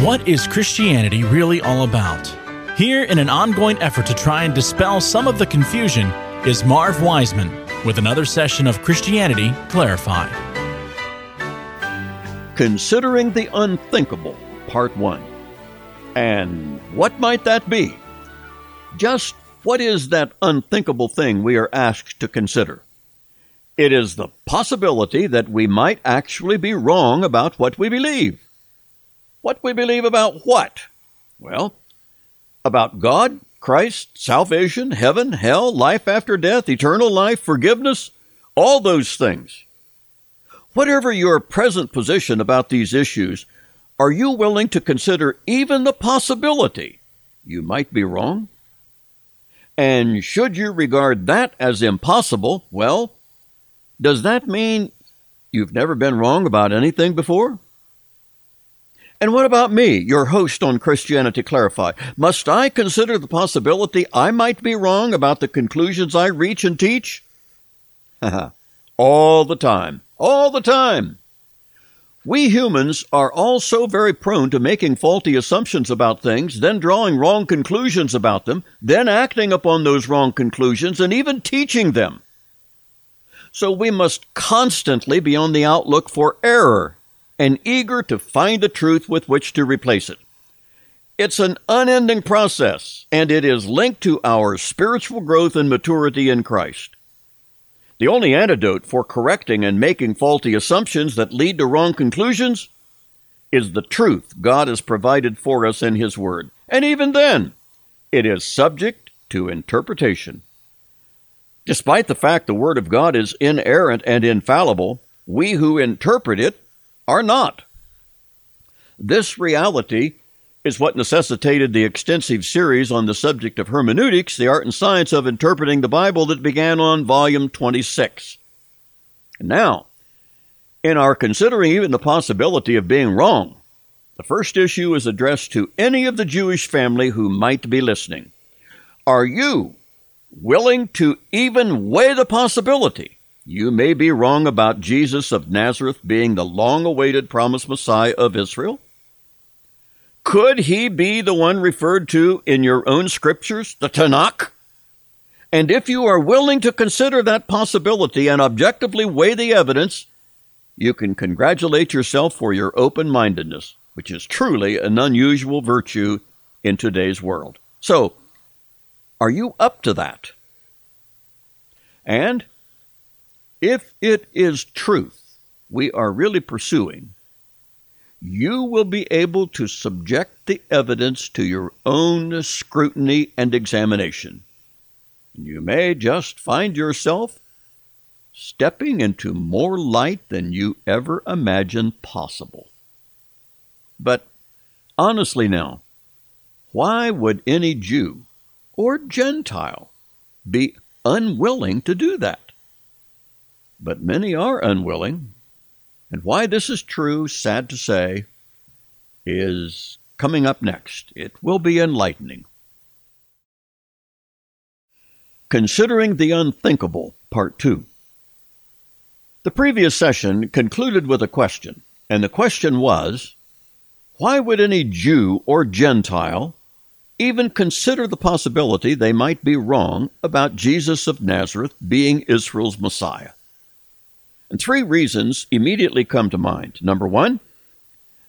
What is Christianity really all about? Here, in an ongoing effort to try and dispel some of the confusion, is Marv Wiseman with another session of Christianity Clarified. Considering the Unthinkable, Part 1. And what might that be? Just what is that unthinkable thing we are asked to consider? It is the possibility that we might actually be wrong about what we believe. What we believe about what? Well, about God, Christ, salvation, heaven, hell, life after death, eternal life, forgiveness, all those things. Whatever your present position about these issues, are you willing to consider even the possibility you might be wrong? And should you regard that as impossible, well, does that mean you've never been wrong about anything before? And what about me, your host on Christianity Clarified? Must I consider the possibility I might be wrong about the conclusions I reach and teach? all the time. All the time. We humans are all so very prone to making faulty assumptions about things, then drawing wrong conclusions about them, then acting upon those wrong conclusions, and even teaching them. So we must constantly be on the outlook for error and eager to find a truth with which to replace it. It's an unending process, and it is linked to our spiritual growth and maturity in Christ. The only antidote for correcting and making faulty assumptions that lead to wrong conclusions is the truth God has provided for us in His Word. And even then, it is subject to interpretation. Despite the fact the Word of God is inerrant and infallible, we who interpret it are not. This reality is what necessitated the extensive series on the subject of hermeneutics, the art and science of interpreting the Bible, that began on volume 26. Now, in our considering even the possibility of being wrong, the first issue is addressed to any of the Jewish family who might be listening. Are you willing to even weigh the possibility you may be wrong about Jesus of Nazareth being the long awaited promised Messiah of Israel. Could he be the one referred to in your own scriptures, the Tanakh? And if you are willing to consider that possibility and objectively weigh the evidence, you can congratulate yourself for your open mindedness, which is truly an unusual virtue in today's world. So, are you up to that? And if it is truth we are really pursuing, you will be able to subject the evidence to your own scrutiny and examination. You may just find yourself stepping into more light than you ever imagined possible. But honestly, now, why would any Jew or Gentile be unwilling to do that? But many are unwilling. And why this is true, sad to say, is coming up next. It will be enlightening. Considering the Unthinkable, Part 2. The previous session concluded with a question, and the question was Why would any Jew or Gentile even consider the possibility they might be wrong about Jesus of Nazareth being Israel's Messiah? And three reasons immediately come to mind. Number one,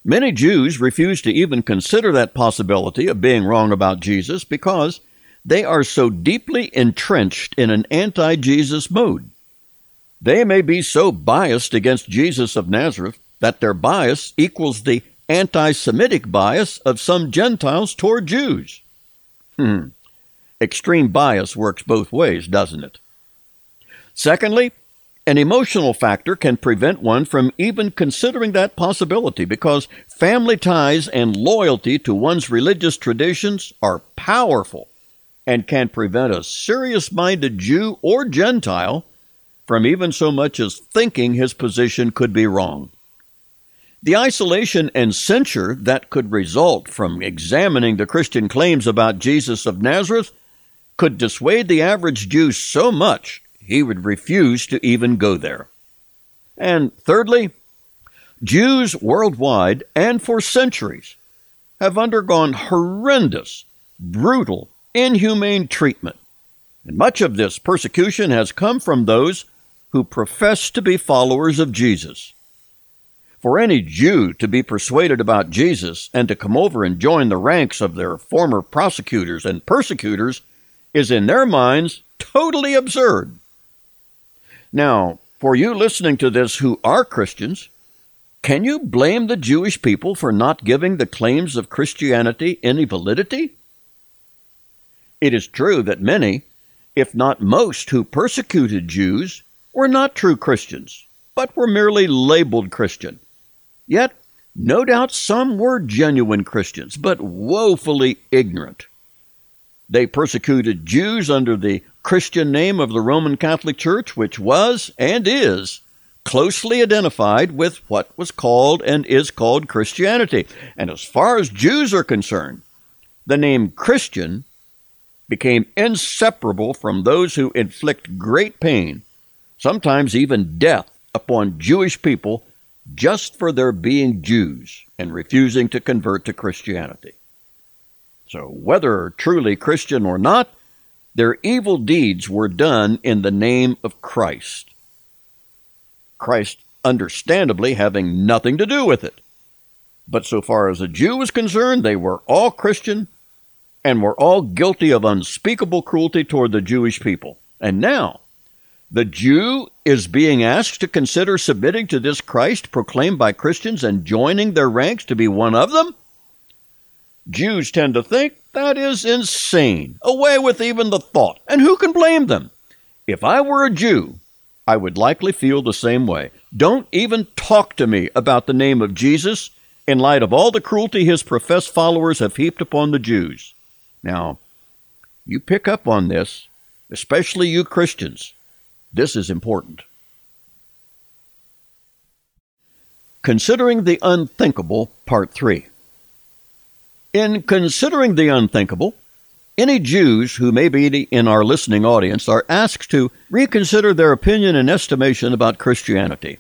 many Jews refuse to even consider that possibility of being wrong about Jesus because they are so deeply entrenched in an anti Jesus mood. They may be so biased against Jesus of Nazareth that their bias equals the anti Semitic bias of some Gentiles toward Jews. Hmm. Extreme bias works both ways, doesn't it? Secondly, an emotional factor can prevent one from even considering that possibility because family ties and loyalty to one's religious traditions are powerful and can prevent a serious minded Jew or Gentile from even so much as thinking his position could be wrong. The isolation and censure that could result from examining the Christian claims about Jesus of Nazareth could dissuade the average Jew so much he would refuse to even go there. And thirdly, Jews worldwide and for centuries have undergone horrendous, brutal, inhumane treatment. And much of this persecution has come from those who profess to be followers of Jesus. For any Jew to be persuaded about Jesus and to come over and join the ranks of their former prosecutors and persecutors is in their minds totally absurd. Now, for you listening to this who are Christians, can you blame the Jewish people for not giving the claims of Christianity any validity? It is true that many, if not most, who persecuted Jews were not true Christians, but were merely labeled Christian. Yet, no doubt some were genuine Christians, but woefully ignorant. They persecuted Jews under the Christian name of the Roman Catholic Church, which was and is closely identified with what was called and is called Christianity. And as far as Jews are concerned, the name Christian became inseparable from those who inflict great pain sometimes even death, upon Jewish people just for their being Jews and refusing to convert to Christianity. So, whether truly Christian or not, their evil deeds were done in the name of Christ. Christ, understandably, having nothing to do with it. But so far as a Jew was concerned, they were all Christian and were all guilty of unspeakable cruelty toward the Jewish people. And now, the Jew is being asked to consider submitting to this Christ proclaimed by Christians and joining their ranks to be one of them? Jews tend to think that is insane. Away with even the thought. And who can blame them? If I were a Jew, I would likely feel the same way. Don't even talk to me about the name of Jesus in light of all the cruelty his professed followers have heaped upon the Jews. Now, you pick up on this, especially you Christians. This is important. Considering the Unthinkable, Part 3. In considering the unthinkable, any Jews who may be in our listening audience are asked to reconsider their opinion and estimation about Christianity.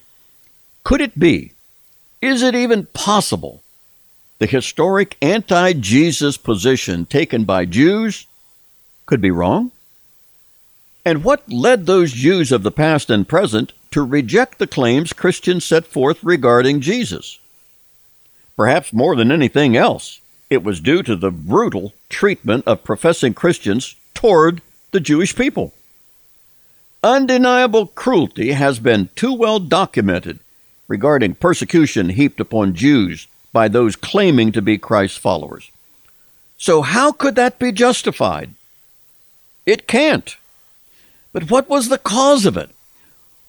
Could it be, is it even possible, the historic anti Jesus position taken by Jews could be wrong? And what led those Jews of the past and present to reject the claims Christians set forth regarding Jesus? Perhaps more than anything else, it was due to the brutal treatment of professing Christians toward the Jewish people. Undeniable cruelty has been too well documented regarding persecution heaped upon Jews by those claiming to be Christ's followers. So, how could that be justified? It can't. But what was the cause of it?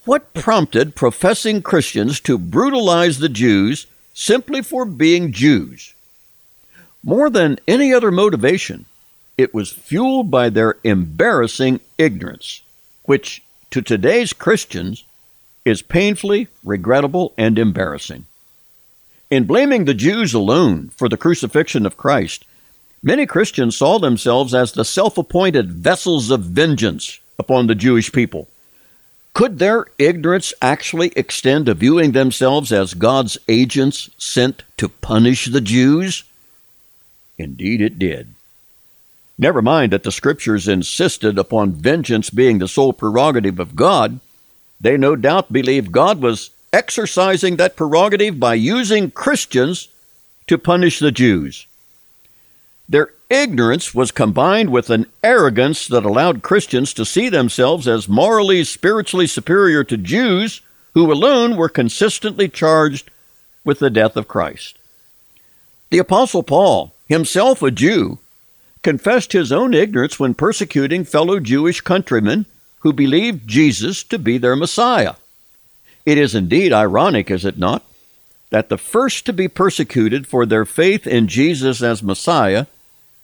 What prompted professing Christians to brutalize the Jews simply for being Jews? More than any other motivation, it was fueled by their embarrassing ignorance, which to today's Christians is painfully regrettable and embarrassing. In blaming the Jews alone for the crucifixion of Christ, many Christians saw themselves as the self appointed vessels of vengeance upon the Jewish people. Could their ignorance actually extend to viewing themselves as God's agents sent to punish the Jews? Indeed, it did. Never mind that the Scriptures insisted upon vengeance being the sole prerogative of God, they no doubt believed God was exercising that prerogative by using Christians to punish the Jews. Their ignorance was combined with an arrogance that allowed Christians to see themselves as morally, spiritually superior to Jews who alone were consistently charged with the death of Christ. The Apostle Paul, himself a Jew, confessed his own ignorance when persecuting fellow Jewish countrymen who believed Jesus to be their Messiah. It is indeed ironic, is it not, that the first to be persecuted for their faith in Jesus as Messiah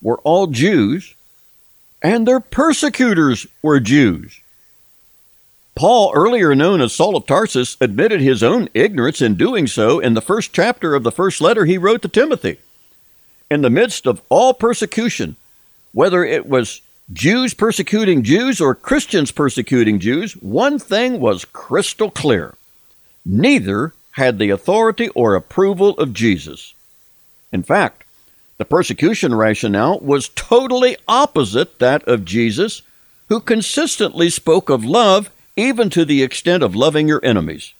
were all Jews, and their persecutors were Jews. Paul, earlier known as Saul of Tarsus, admitted his own ignorance in doing so in the first chapter of the first letter he wrote to Timothy. In the midst of all persecution, whether it was Jews persecuting Jews or Christians persecuting Jews, one thing was crystal clear. Neither had the authority or approval of Jesus. In fact, The persecution rationale was totally opposite that of Jesus, who consistently spoke of love even to the extent of loving your enemies.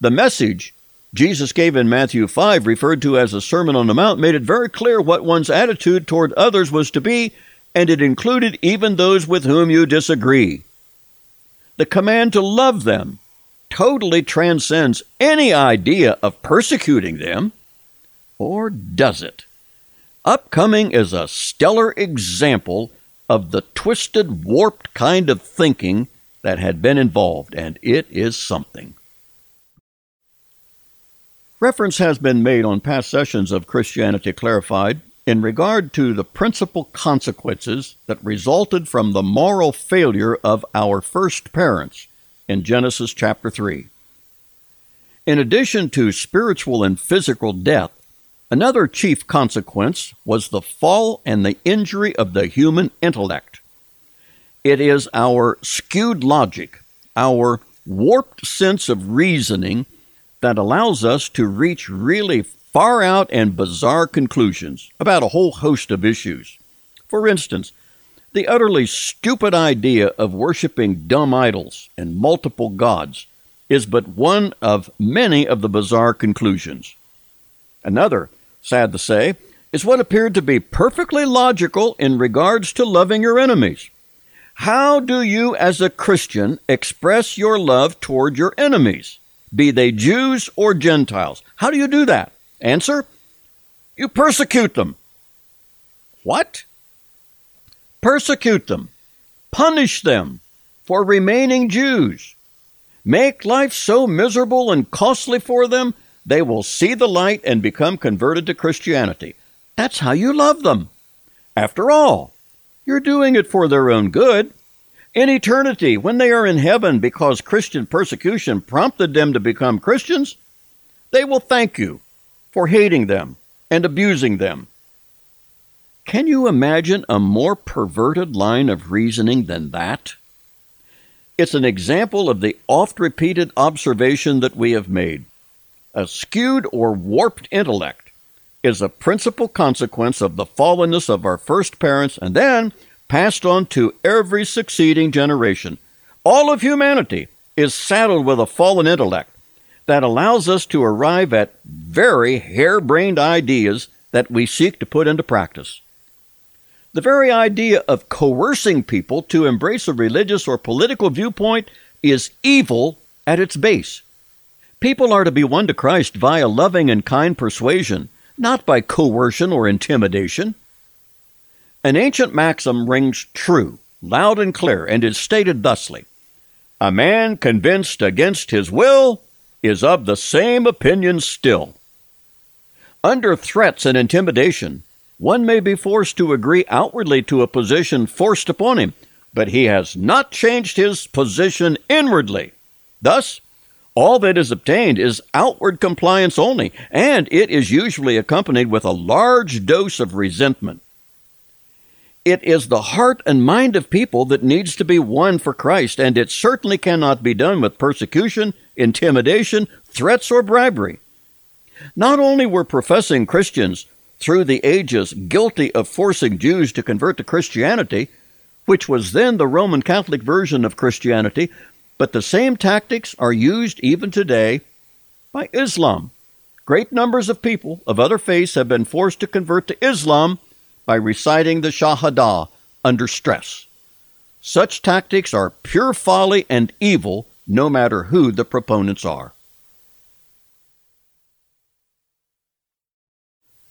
The message Jesus gave in Matthew 5, referred to as the Sermon on the Mount, made it very clear what one's attitude toward others was to be, and it included even those with whom you disagree. The command to love them totally transcends any idea of persecuting them, or does it? Upcoming is a stellar example of the twisted, warped kind of thinking that had been involved, and it is something. Reference has been made on past sessions of Christianity Clarified in regard to the principal consequences that resulted from the moral failure of our first parents in Genesis chapter 3. In addition to spiritual and physical death, another chief consequence was the fall and the injury of the human intellect. It is our skewed logic, our warped sense of reasoning that allows us to reach really far out and bizarre conclusions about a whole host of issues. For instance, the utterly stupid idea of worshiping dumb idols and multiple gods is but one of many of the bizarre conclusions. Another, sad to say, is what appeared to be perfectly logical in regards to loving your enemies. How do you, as a Christian, express your love toward your enemies? Be they Jews or Gentiles. How do you do that? Answer You persecute them. What? Persecute them. Punish them for remaining Jews. Make life so miserable and costly for them, they will see the light and become converted to Christianity. That's how you love them. After all, you're doing it for their own good. In eternity, when they are in heaven because Christian persecution prompted them to become Christians, they will thank you for hating them and abusing them. Can you imagine a more perverted line of reasoning than that? It's an example of the oft repeated observation that we have made. A skewed or warped intellect is a principal consequence of the fallenness of our first parents and then passed on to every succeeding generation. All of humanity is saddled with a fallen intellect that allows us to arrive at very harebrained ideas that we seek to put into practice. The very idea of coercing people to embrace a religious or political viewpoint is evil at its base. People are to be won to Christ via loving and kind persuasion, not by coercion or intimidation. An ancient maxim rings true, loud and clear, and is stated thusly A man convinced against his will is of the same opinion still. Under threats and intimidation, one may be forced to agree outwardly to a position forced upon him, but he has not changed his position inwardly. Thus, all that is obtained is outward compliance only, and it is usually accompanied with a large dose of resentment. It is the heart and mind of people that needs to be won for Christ, and it certainly cannot be done with persecution, intimidation, threats, or bribery. Not only were professing Christians through the ages guilty of forcing Jews to convert to Christianity, which was then the Roman Catholic version of Christianity, but the same tactics are used even today by Islam. Great numbers of people of other faiths have been forced to convert to Islam by reciting the Shahada under stress. Such tactics are pure folly and evil, no matter who the proponents are.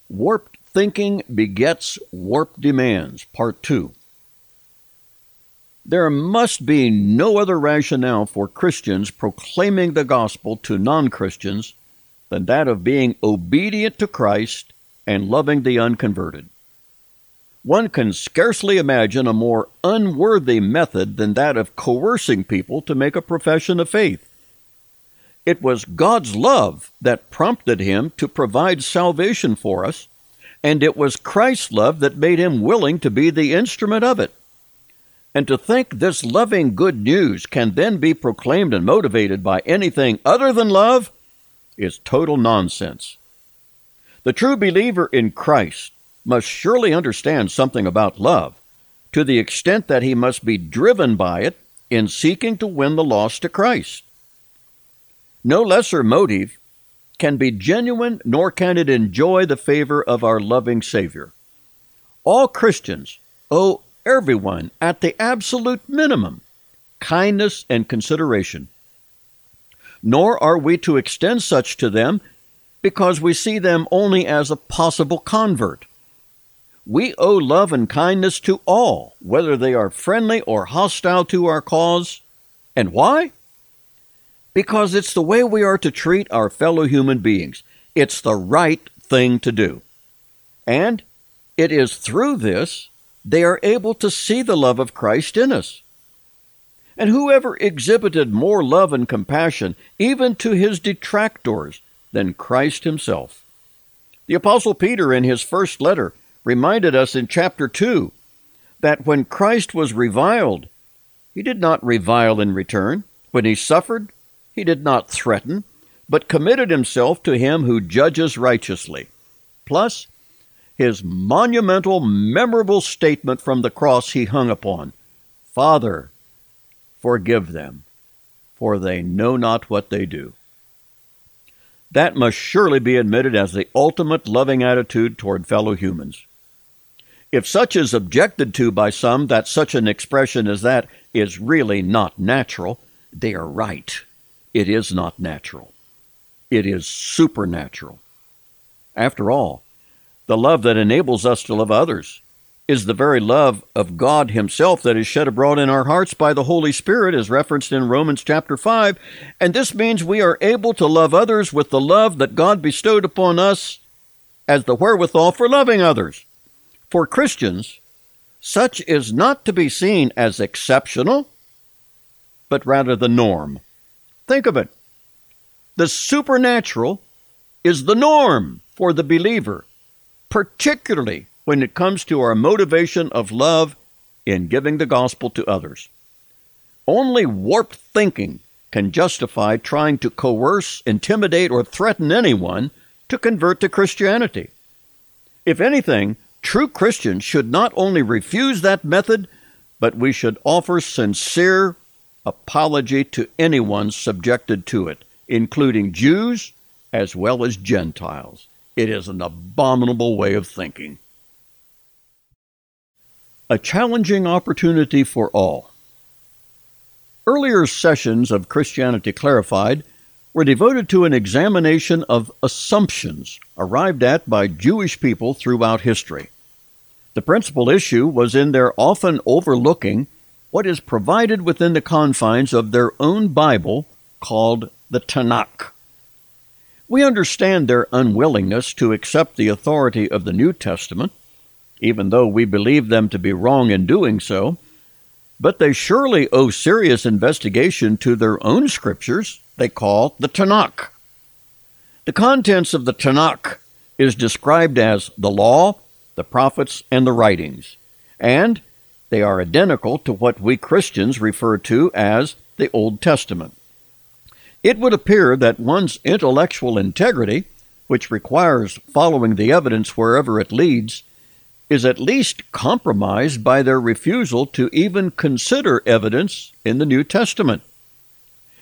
Warped thinking begets warped demands, Part 2. There must be no other rationale for Christians proclaiming the gospel to non Christians than that of being obedient to Christ and loving the unconverted. One can scarcely imagine a more unworthy method than that of coercing people to make a profession of faith. It was God's love that prompted him to provide salvation for us, and it was Christ's love that made him willing to be the instrument of it. And to think this loving good news can then be proclaimed and motivated by anything other than love is total nonsense. The true believer in Christ must surely understand something about love, to the extent that he must be driven by it in seeking to win the lost to Christ. No lesser motive can be genuine, nor can it enjoy the favor of our loving Savior. All Christians owe everyone, at the absolute minimum, kindness and consideration. Nor are we to extend such to them because we see them only as a possible convert. We owe love and kindness to all, whether they are friendly or hostile to our cause. And why? Because it's the way we are to treat our fellow human beings. It's the right thing to do. And it is through this they are able to see the love of Christ in us. And whoever exhibited more love and compassion, even to his detractors, than Christ himself? The Apostle Peter, in his first letter, reminded us in chapter 2 that when Christ was reviled, he did not revile in return. When he suffered, he did not threaten, but committed himself to him who judges righteously. Plus, his monumental, memorable statement from the cross he hung upon Father, forgive them, for they know not what they do. That must surely be admitted as the ultimate loving attitude toward fellow humans. If such is objected to by some that such an expression as that is really not natural, they are right. It is not natural. It is supernatural. After all, the love that enables us to love others is the very love of God Himself that is shed abroad in our hearts by the Holy Spirit, as referenced in Romans chapter 5. And this means we are able to love others with the love that God bestowed upon us as the wherewithal for loving others. For Christians, such is not to be seen as exceptional, but rather the norm. Think of it. The supernatural is the norm for the believer, particularly when it comes to our motivation of love in giving the gospel to others. Only warped thinking can justify trying to coerce, intimidate, or threaten anyone to convert to Christianity. If anything, True Christians should not only refuse that method, but we should offer sincere apology to anyone subjected to it, including Jews as well as Gentiles. It is an abominable way of thinking. A challenging opportunity for all. Earlier sessions of Christianity Clarified were devoted to an examination of assumptions arrived at by Jewish people throughout history. The principal issue was in their often overlooking what is provided within the confines of their own Bible called the Tanakh. We understand their unwillingness to accept the authority of the New Testament, even though we believe them to be wrong in doing so, but they surely owe serious investigation to their own scriptures they call the Tanakh. The contents of the Tanakh is described as the law, the prophets, and the writings, and they are identical to what we Christians refer to as the Old Testament. It would appear that one's intellectual integrity, which requires following the evidence wherever it leads, is at least compromised by their refusal to even consider evidence in the New Testament.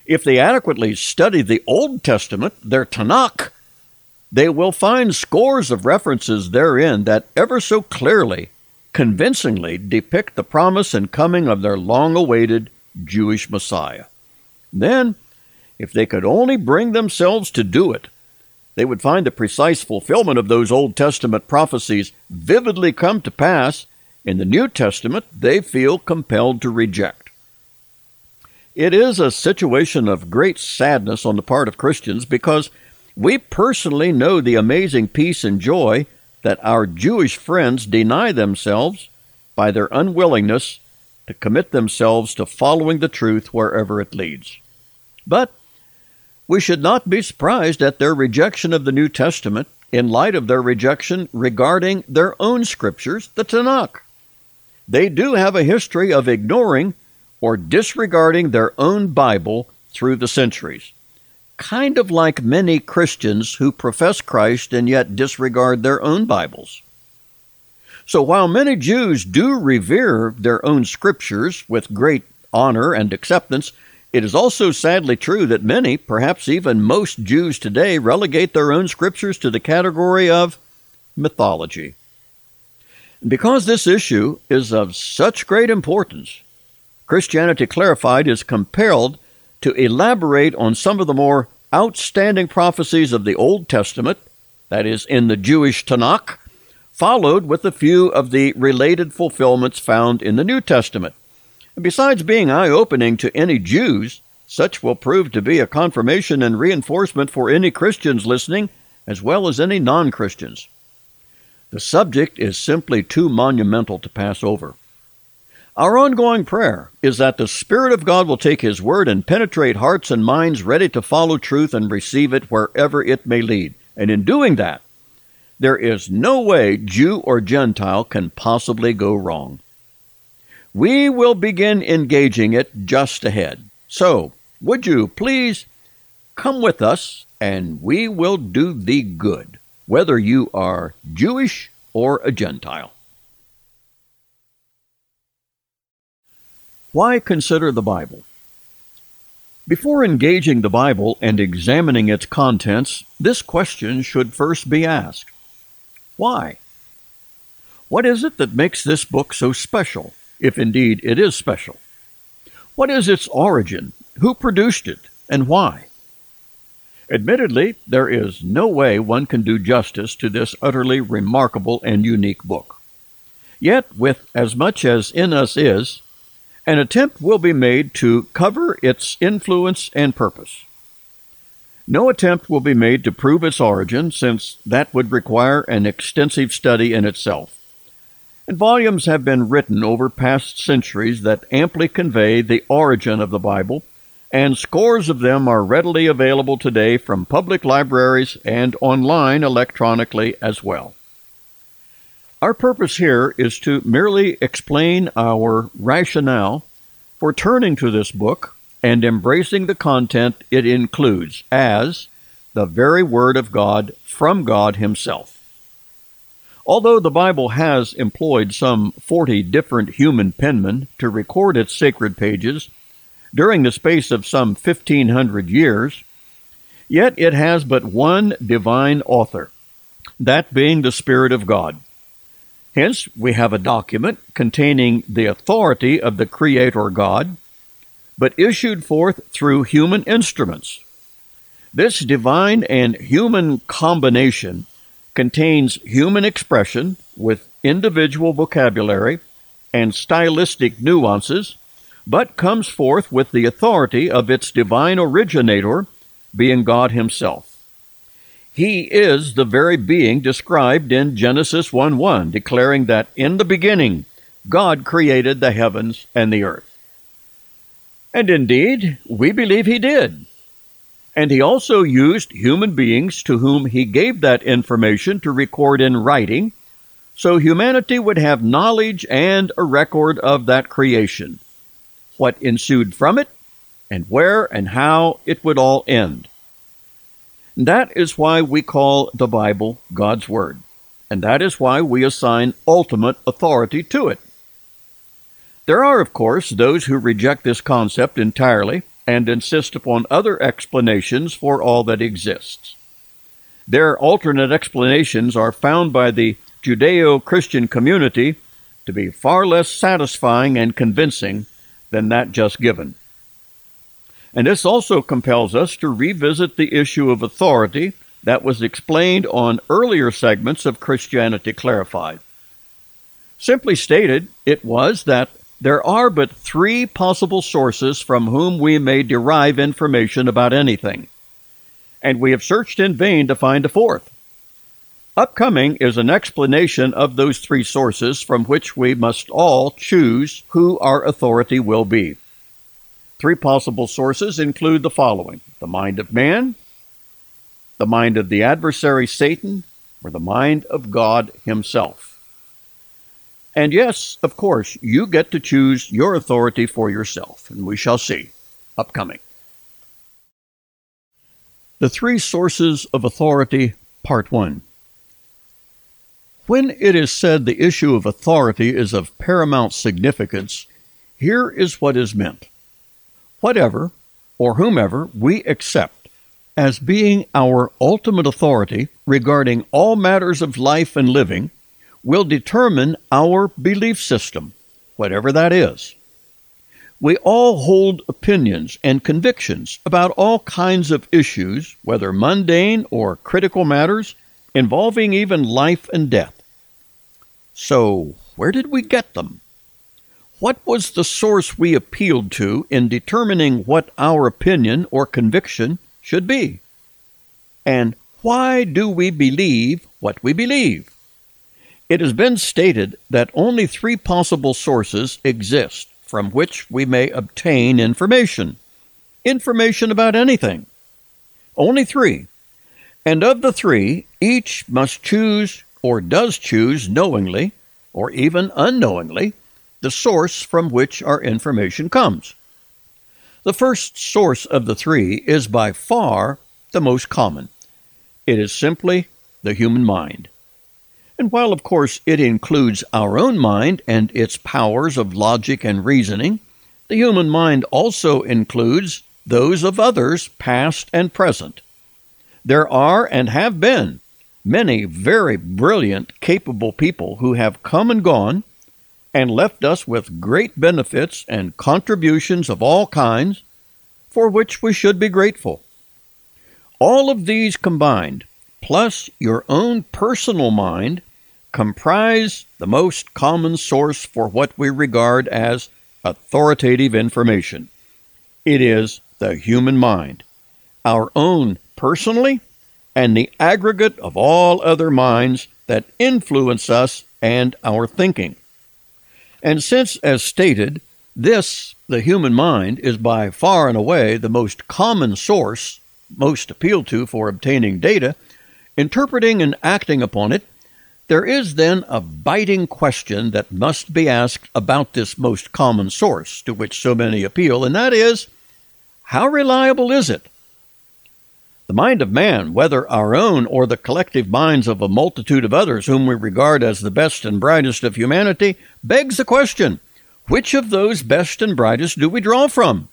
If they adequately study the Old Testament, their Tanakh, they will find scores of references therein that ever so clearly, convincingly depict the promise and coming of their long awaited Jewish Messiah. Then, if they could only bring themselves to do it, they would find the precise fulfillment of those Old Testament prophecies vividly come to pass in the New Testament they feel compelled to reject. It is a situation of great sadness on the part of Christians because we personally know the amazing peace and joy that our Jewish friends deny themselves by their unwillingness to commit themselves to following the truth wherever it leads. But we should not be surprised at their rejection of the New Testament in light of their rejection regarding their own scriptures, the Tanakh. They do have a history of ignoring or disregarding their own Bible through the centuries, kind of like many Christians who profess Christ and yet disregard their own Bibles. So while many Jews do revere their own scriptures with great honor and acceptance, it is also sadly true that many, perhaps even most Jews today, relegate their own scriptures to the category of mythology. Because this issue is of such great importance, Christianity Clarified is compelled to elaborate on some of the more outstanding prophecies of the Old Testament, that is, in the Jewish Tanakh, followed with a few of the related fulfillments found in the New Testament. And besides being eye opening to any Jews, such will prove to be a confirmation and reinforcement for any Christians listening, as well as any non Christians. The subject is simply too monumental to pass over. Our ongoing prayer is that the Spirit of God will take His Word and penetrate hearts and minds ready to follow truth and receive it wherever it may lead. And in doing that, there is no way Jew or Gentile can possibly go wrong. We will begin engaging it just ahead. So, would you please come with us and we will do thee good, whether you are Jewish or a Gentile. Why consider the Bible? Before engaging the Bible and examining its contents, this question should first be asked Why? What is it that makes this book so special? if indeed it is special. What is its origin? Who produced it? And why? Admittedly, there is no way one can do justice to this utterly remarkable and unique book. Yet, with as much as in us is, an attempt will be made to cover its influence and purpose. No attempt will be made to prove its origin, since that would require an extensive study in itself and volumes have been written over past centuries that amply convey the origin of the Bible, and scores of them are readily available today from public libraries and online electronically as well. Our purpose here is to merely explain our rationale for turning to this book and embracing the content it includes as the very Word of God from God Himself. Although the Bible has employed some 40 different human penmen to record its sacred pages during the space of some 1500 years, yet it has but one divine author, that being the Spirit of God. Hence, we have a document containing the authority of the Creator God, but issued forth through human instruments. This divine and human combination contains human expression with individual vocabulary and stylistic nuances, but comes forth with the authority of its divine originator, being God Himself. He is the very being described in Genesis 1 1, declaring that in the beginning God created the heavens and the earth. And indeed, we believe He did. And he also used human beings to whom he gave that information to record in writing, so humanity would have knowledge and a record of that creation, what ensued from it, and where and how it would all end. That is why we call the Bible God's Word, and that is why we assign ultimate authority to it. There are, of course, those who reject this concept entirely and insist upon other explanations for all that exists. Their alternate explanations are found by the Judeo Christian community to be far less satisfying and convincing than that just given. And this also compels us to revisit the issue of authority that was explained on earlier segments of Christianity Clarified. Simply stated, it was that there are but three possible sources from whom we may derive information about anything, and we have searched in vain to find a fourth. Upcoming is an explanation of those three sources from which we must all choose who our authority will be. Three possible sources include the following the mind of man, the mind of the adversary Satan, or the mind of God Himself. And yes, of course, you get to choose your authority for yourself, and we shall see. Upcoming. The Three Sources of Authority, Part 1. When it is said the issue of authority is of paramount significance, here is what is meant. Whatever or whomever we accept as being our ultimate authority regarding all matters of life and living will determine our belief system, whatever that is. We all hold opinions and convictions about all kinds of issues, whether mundane or critical matters, involving even life and death. So, where did we get them? What was the source we appealed to in determining what our opinion or conviction should be? And why do we believe what we believe? It has been stated that only three possible sources exist from which we may obtain information. Information about anything. Only three. And of the three, each must choose or does choose knowingly, or even unknowingly, the source from which our information comes. The first source of the three is by far the most common. It is simply the human mind. And while, of course, it includes our own mind and its powers of logic and reasoning, the human mind also includes those of others, past and present. There are and have been many very brilliant, capable people who have come and gone and left us with great benefits and contributions of all kinds for which we should be grateful. All of these combined, plus your own personal mind, comprise the most common source for what we regard as authoritative information. It is the human mind, our own personally, and the aggregate of all other minds that influence us and our thinking. And since, as stated, this, the human mind, is by far and away the most common source, most appealed to for obtaining data, interpreting and acting upon it, there is then a biting question that must be asked about this most common source to which so many appeal, and that is how reliable is it? The mind of man, whether our own or the collective minds of a multitude of others whom we regard as the best and brightest of humanity, begs the question which of those best and brightest do we draw from?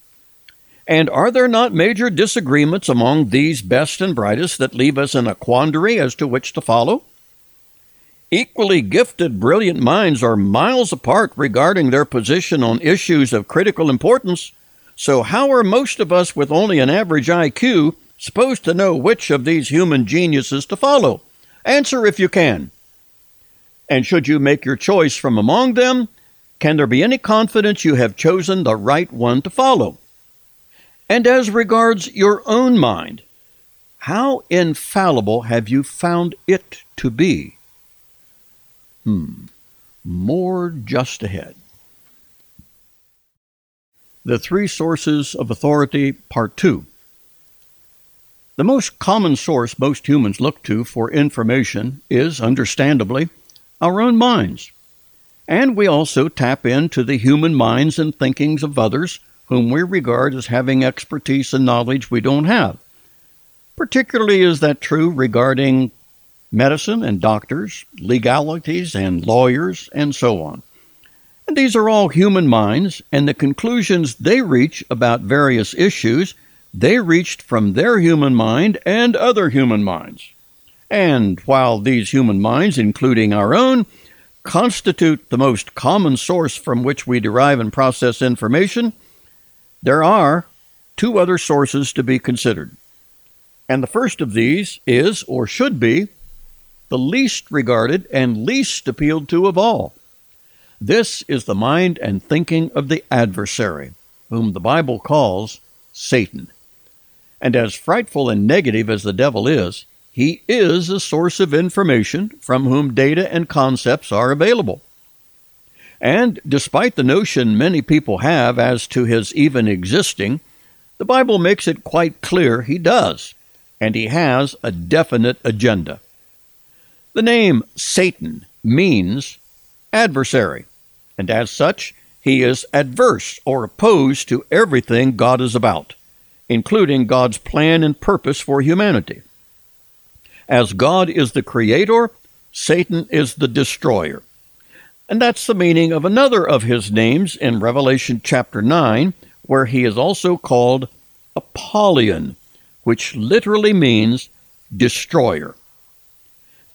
And are there not major disagreements among these best and brightest that leave us in a quandary as to which to follow? Equally gifted, brilliant minds are miles apart regarding their position on issues of critical importance. So, how are most of us with only an average IQ supposed to know which of these human geniuses to follow? Answer if you can. And should you make your choice from among them, can there be any confidence you have chosen the right one to follow? And as regards your own mind, how infallible have you found it to be? Hmm, more just ahead. The Three Sources of Authority, Part 2. The most common source most humans look to for information is, understandably, our own minds. And we also tap into the human minds and thinkings of others whom we regard as having expertise and knowledge we don't have. Particularly is that true regarding medicine and doctors, legalities and lawyers, and so on. And these are all human minds, and the conclusions they reach about various issues they reached from their human mind and other human minds. And while these human minds, including our own, constitute the most common source from which we derive and process information, there are two other sources to be considered. And the first of these is, or should be, the least regarded and least appealed to of all. This is the mind and thinking of the adversary, whom the Bible calls Satan. And as frightful and negative as the devil is, he is a source of information from whom data and concepts are available. And despite the notion many people have as to his even existing, the Bible makes it quite clear he does, and he has a definite agenda. The name Satan means adversary, and as such, he is adverse or opposed to everything God is about including God's plan and purpose for humanity. As God is the creator, Satan is the destroyer. And that's the meaning of another of his names in Revelation chapter 9, where he is also called Apollyon, which literally means destroyer.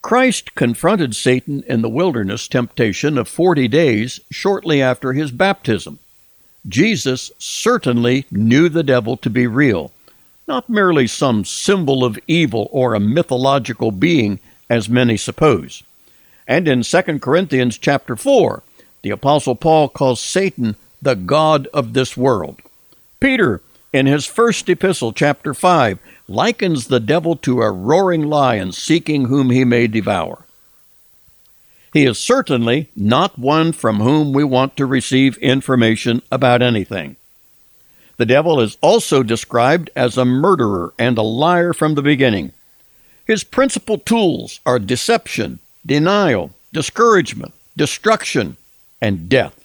Christ confronted Satan in the wilderness temptation of 40 days shortly after his baptism. Jesus certainly knew the devil to be real, not merely some symbol of evil or a mythological being as many suppose. And in 2 Corinthians chapter 4, the apostle Paul calls Satan the god of this world. Peter, in his first epistle chapter 5, likens the devil to a roaring lion seeking whom he may devour. He is certainly not one from whom we want to receive information about anything. The devil is also described as a murderer and a liar from the beginning. His principal tools are deception, denial, discouragement, destruction, and death.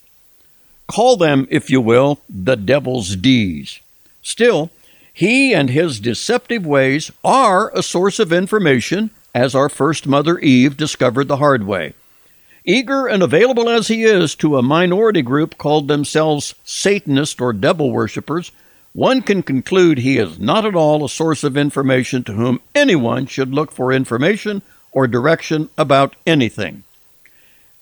Call them, if you will, the devil's D's. Still, he and his deceptive ways are a source of information, as our first mother Eve discovered the hard way. Eager and available as he is to a minority group called themselves Satanist or devil worshippers, one can conclude he is not at all a source of information to whom anyone should look for information or direction about anything.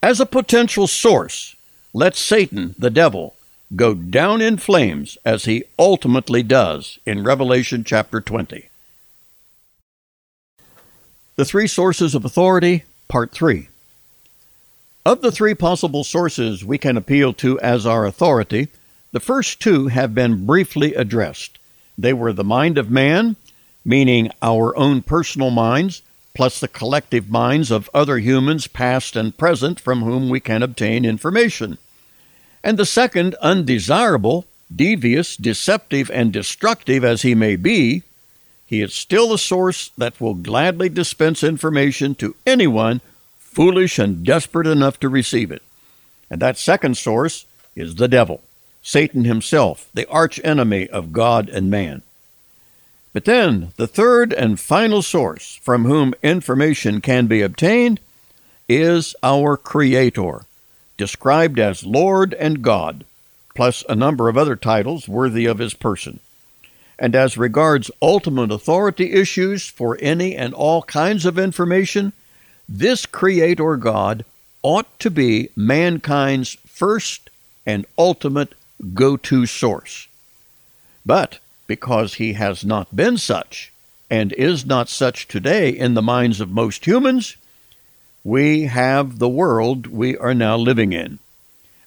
As a potential source, let Satan, the devil, go down in flames as he ultimately does in Revelation chapter 20. The Three Sources of Authority, Part 3. Of the three possible sources we can appeal to as our authority, the first two have been briefly addressed. They were the mind of man, meaning our own personal minds, plus the collective minds of other humans, past and present, from whom we can obtain information and the second undesirable, devious, deceptive, and destructive as he may be, he is still a source that will gladly dispense information to anyone foolish and desperate enough to receive it. And that second source is the devil, Satan himself, the arch enemy of God and man. But then, the third and final source from whom information can be obtained is our Creator, described as Lord and God, plus a number of other titles worthy of his person. And as regards ultimate authority issues for any and all kinds of information, this Creator God ought to be mankind's first and ultimate go to source. But because he has not been such, and is not such today in the minds of most humans, we have the world we are now living in.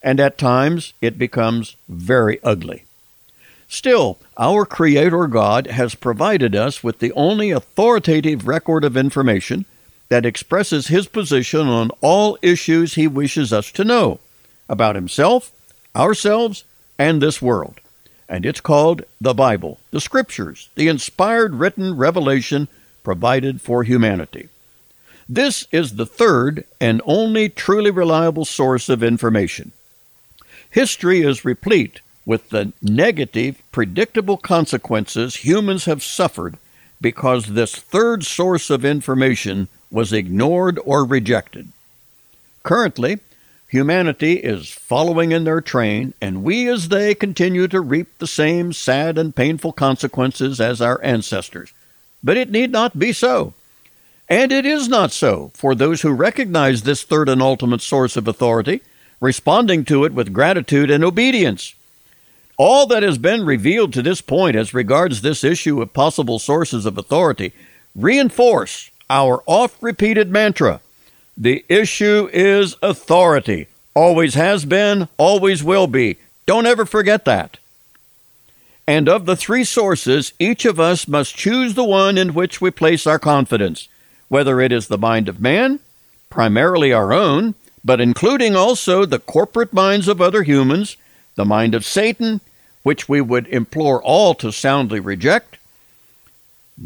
And at times it becomes very ugly. Still, our Creator God has provided us with the only authoritative record of information that expresses His position on all issues He wishes us to know about Himself, ourselves, and this world. And it's called the Bible, the Scriptures, the inspired written revelation provided for humanity. This is the third and only truly reliable source of information. History is replete with the negative, predictable consequences humans have suffered because this third source of information was ignored or rejected. Currently, humanity is following in their train, and we as they continue to reap the same sad and painful consequences as our ancestors. But it need not be so. And it is not so for those who recognize this third and ultimate source of authority, responding to it with gratitude and obedience. All that has been revealed to this point as regards this issue of possible sources of authority reinforce our oft repeated mantra the issue is authority. Always has been, always will be. Don't ever forget that. And of the three sources, each of us must choose the one in which we place our confidence whether it is the mind of man, primarily our own, but including also the corporate minds of other humans, the mind of Satan, which we would implore all to soundly reject.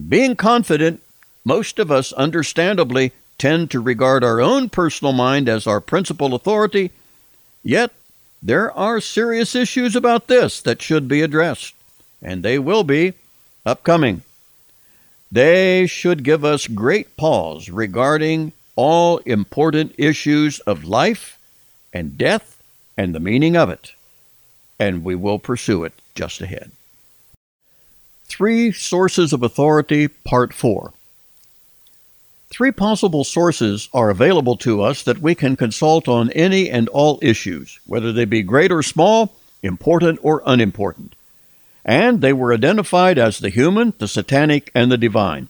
Being confident, most of us understandably tend to regard our own personal mind as our principal authority, yet there are serious issues about this that should be addressed, and they will be upcoming. They should give us great pause regarding all important issues of life and death and the meaning of it, and we will pursue it just ahead. Three Sources of Authority, Part 4. Three possible sources are available to us that we can consult on any and all issues, whether they be great or small, important or unimportant. And they were identified as the human, the satanic, and the divine.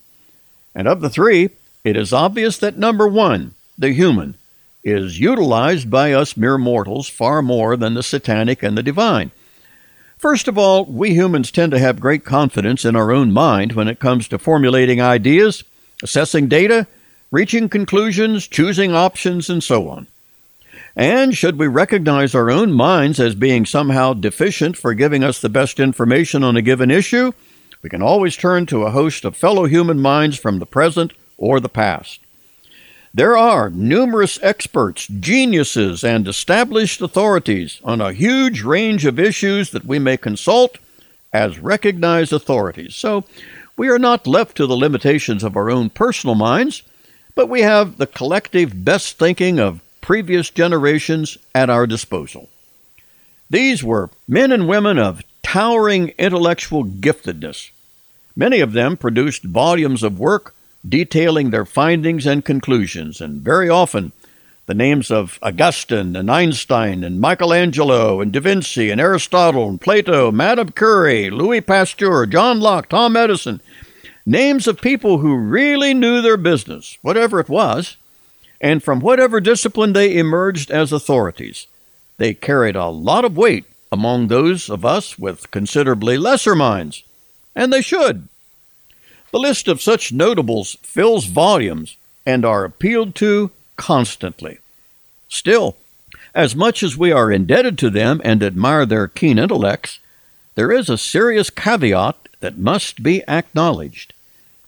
And of the three, it is obvious that number one, the human, is utilized by us mere mortals far more than the satanic and the divine. First of all, we humans tend to have great confidence in our own mind when it comes to formulating ideas assessing data, reaching conclusions, choosing options, and so on. And should we recognize our own minds as being somehow deficient for giving us the best information on a given issue, we can always turn to a host of fellow human minds from the present or the past. There are numerous experts, geniuses, and established authorities on a huge range of issues that we may consult as recognized authorities. So we are not left to the limitations of our own personal minds, but we have the collective best thinking of previous generations at our disposal. These were men and women of towering intellectual giftedness. Many of them produced volumes of work detailing their findings and conclusions, and very often the names of Augustine and Einstein and Michelangelo and Da Vinci and Aristotle and Plato, Madame Curie, Louis Pasteur, John Locke, Tom Edison, names of people who really knew their business, whatever it was, and from whatever discipline they emerged as authorities. They carried a lot of weight among those of us with considerably lesser minds, and they should. The list of such notables fills volumes and are appealed to constantly. Still, as much as we are indebted to them and admire their keen intellects, there is a serious caveat that must be acknowledged.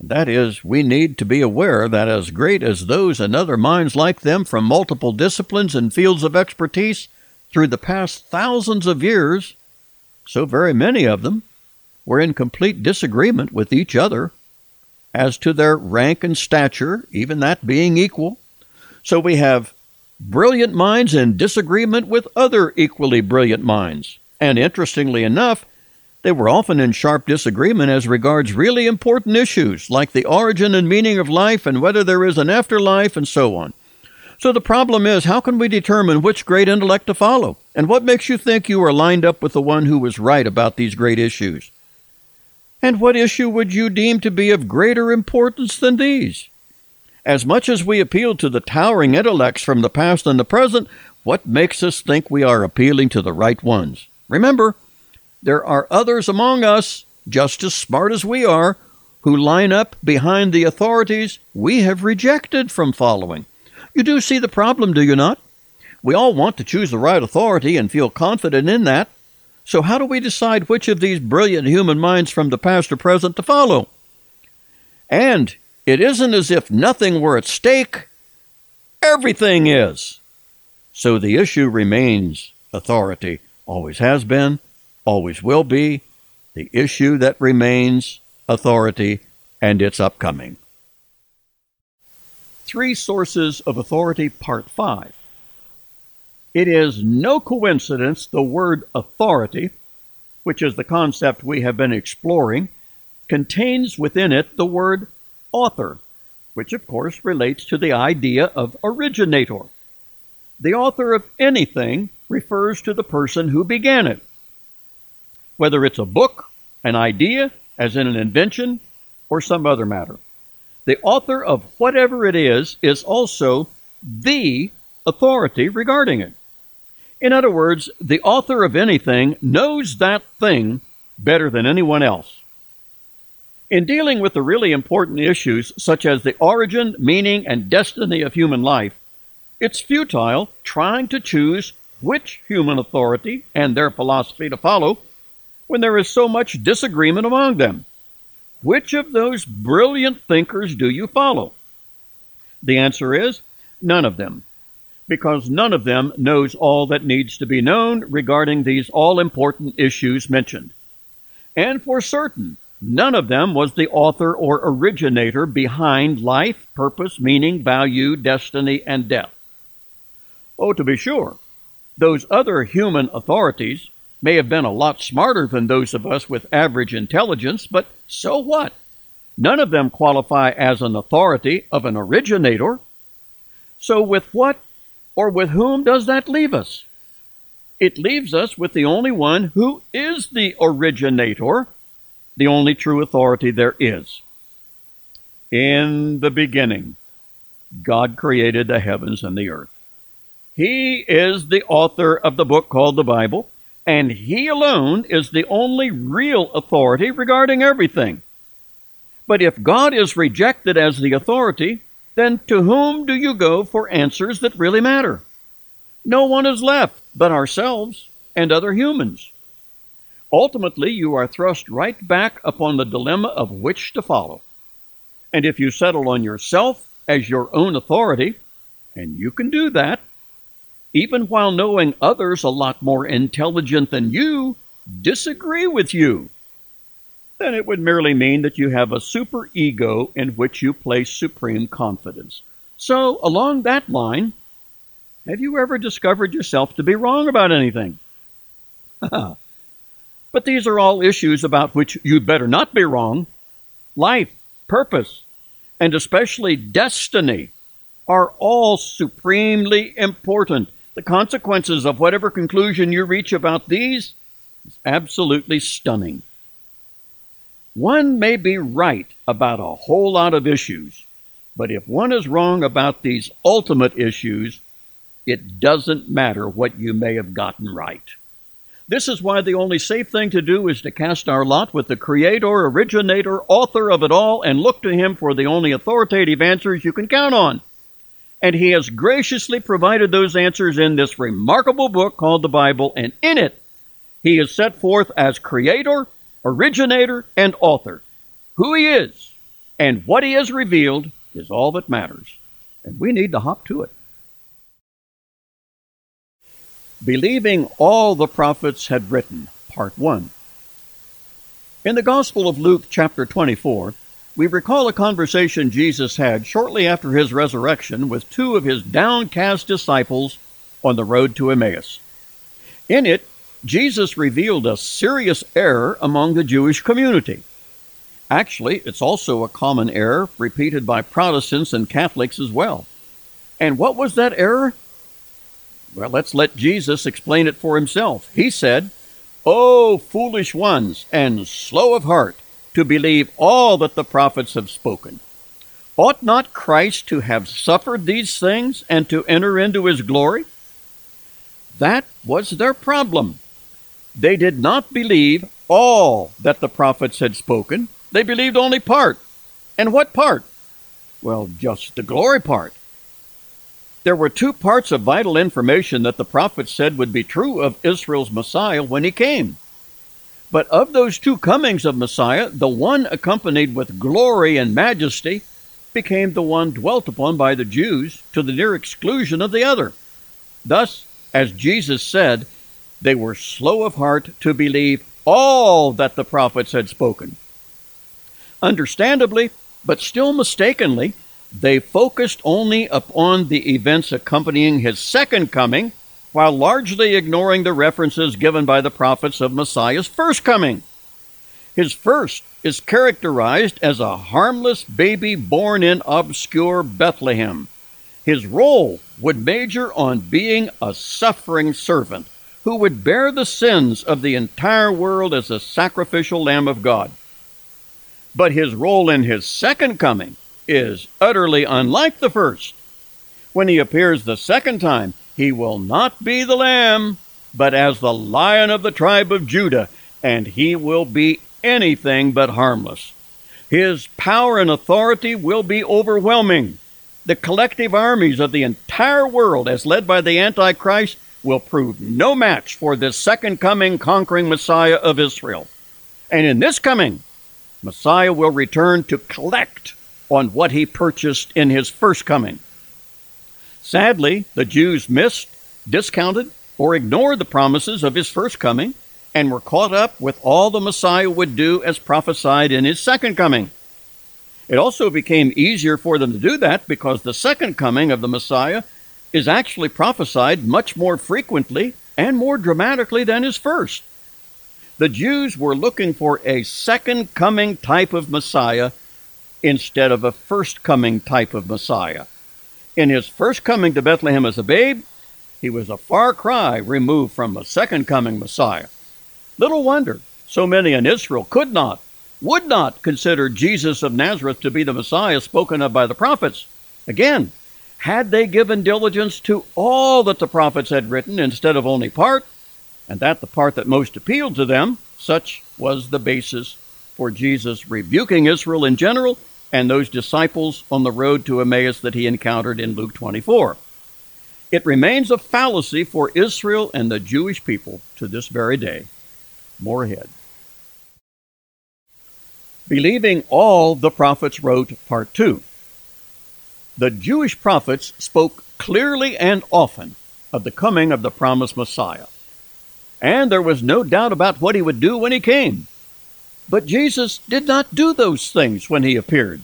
That is, we need to be aware that as great as those and other minds like them from multiple disciplines and fields of expertise through the past thousands of years, so very many of them were in complete disagreement with each other as to their rank and stature, even that being equal. So we have brilliant minds in disagreement with other equally brilliant minds. And interestingly enough, they were often in sharp disagreement as regards really important issues like the origin and meaning of life and whether there is an afterlife and so on. So the problem is how can we determine which great intellect to follow? And what makes you think you are lined up with the one who was right about these great issues? And what issue would you deem to be of greater importance than these? As much as we appeal to the towering intellects from the past and the present, what makes us think we are appealing to the right ones? Remember, there are others among us, just as smart as we are, who line up behind the authorities we have rejected from following. You do see the problem, do you not? We all want to choose the right authority and feel confident in that. So, how do we decide which of these brilliant human minds from the past or present to follow? And it isn't as if nothing were at stake. Everything is. So the issue remains authority. Always has been, always will be. The issue that remains authority, and it's upcoming. Three Sources of Authority, Part 5. It is no coincidence the word authority, which is the concept we have been exploring, contains within it the word author, which of course relates to the idea of originator. The author of anything refers to the person who began it. Whether it's a book, an idea, as in an invention, or some other matter. The author of whatever it is is also the authority regarding it. In other words, the author of anything knows that thing better than anyone else. In dealing with the really important issues, such as the origin, meaning, and destiny of human life, it's futile trying to choose which human authority and their philosophy to follow when there is so much disagreement among them. Which of those brilliant thinkers do you follow? The answer is none of them, because none of them knows all that needs to be known regarding these all important issues mentioned. And for certain, none of them was the author or originator behind life, purpose, meaning, value, destiny, and death. Oh, to be sure, those other human authorities may have been a lot smarter than those of us with average intelligence, but so what? None of them qualify as an authority of an originator. So, with what or with whom does that leave us? It leaves us with the only one who is the originator, the only true authority there is. In the beginning, God created the heavens and the earth. He is the author of the book called the Bible, and He alone is the only real authority regarding everything. But if God is rejected as the authority, then to whom do you go for answers that really matter? No one is left but ourselves and other humans. Ultimately, you are thrust right back upon the dilemma of which to follow. And if you settle on yourself as your own authority, and you can do that, even while knowing others a lot more intelligent than you disagree with you, then it would merely mean that you have a super ego in which you place supreme confidence. So, along that line, have you ever discovered yourself to be wrong about anything? but these are all issues about which you'd better not be wrong. Life, purpose, and especially destiny are all supremely important. The consequences of whatever conclusion you reach about these is absolutely stunning. One may be right about a whole lot of issues, but if one is wrong about these ultimate issues, it doesn't matter what you may have gotten right. This is why the only safe thing to do is to cast our lot with the creator, originator, author of it all, and look to him for the only authoritative answers you can count on. And he has graciously provided those answers in this remarkable book called the Bible, and in it, he is set forth as creator, originator, and author. Who he is and what he has revealed is all that matters. And we need to hop to it. Believing all the prophets had written, Part 1. In the Gospel of Luke, chapter 24, we recall a conversation Jesus had shortly after his resurrection with two of his downcast disciples on the road to Emmaus. In it, Jesus revealed a serious error among the Jewish community. Actually, it's also a common error repeated by Protestants and Catholics as well. And what was that error? Well, let's let Jesus explain it for himself. He said, O foolish ones and slow of heart to believe all that the prophets have spoken. Ought not Christ to have suffered these things and to enter into his glory? That was their problem. They did not believe all that the prophets had spoken. They believed only part. And what part? Well, just the glory part. There were two parts of vital information that the prophets said would be true of Israel's Messiah when he came. But of those two comings of Messiah, the one accompanied with glory and majesty became the one dwelt upon by the Jews to the near exclusion of the other. Thus, as Jesus said, they were slow of heart to believe all that the prophets had spoken. Understandably, but still mistakenly, they focused only upon the events accompanying his second coming, while largely ignoring the references given by the prophets of Messiah's first coming. His first is characterized as a harmless baby born in obscure Bethlehem. His role would major on being a suffering servant who would bear the sins of the entire world as a sacrificial Lamb of God. But his role in his second coming is utterly unlike the first. When he appears the second time, he will not be the lamb, but as the lion of the tribe of Judah, and he will be anything but harmless. His power and authority will be overwhelming. The collective armies of the entire world, as led by the Antichrist, will prove no match for this second coming conquering Messiah of Israel. And in this coming, Messiah will return to collect on what he purchased in his first coming. Sadly, the Jews missed, discounted, or ignored the promises of his first coming, and were caught up with all the Messiah would do as prophesied in his second coming. It also became easier for them to do that because the second coming of the Messiah is actually prophesied much more frequently and more dramatically than his first. The Jews were looking for a second coming type of Messiah instead of a first coming type of Messiah. In his first coming to Bethlehem as a babe, he was a far cry removed from a second coming Messiah. Little wonder so many in Israel could not, would not consider Jesus of Nazareth to be the Messiah spoken of by the prophets. Again, had they given diligence to all that the prophets had written instead of only part, and that the part that most appealed to them, such was the basis for Jesus rebuking Israel in general and those disciples on the road to Emmaus that he encountered in Luke 24. It remains a fallacy for Israel and the Jewish people to this very day. More ahead. Believing all the prophets wrote, Part 2. The Jewish prophets spoke clearly and often of the coming of the promised Messiah. And there was no doubt about what he would do when he came. But Jesus did not do those things when he appeared.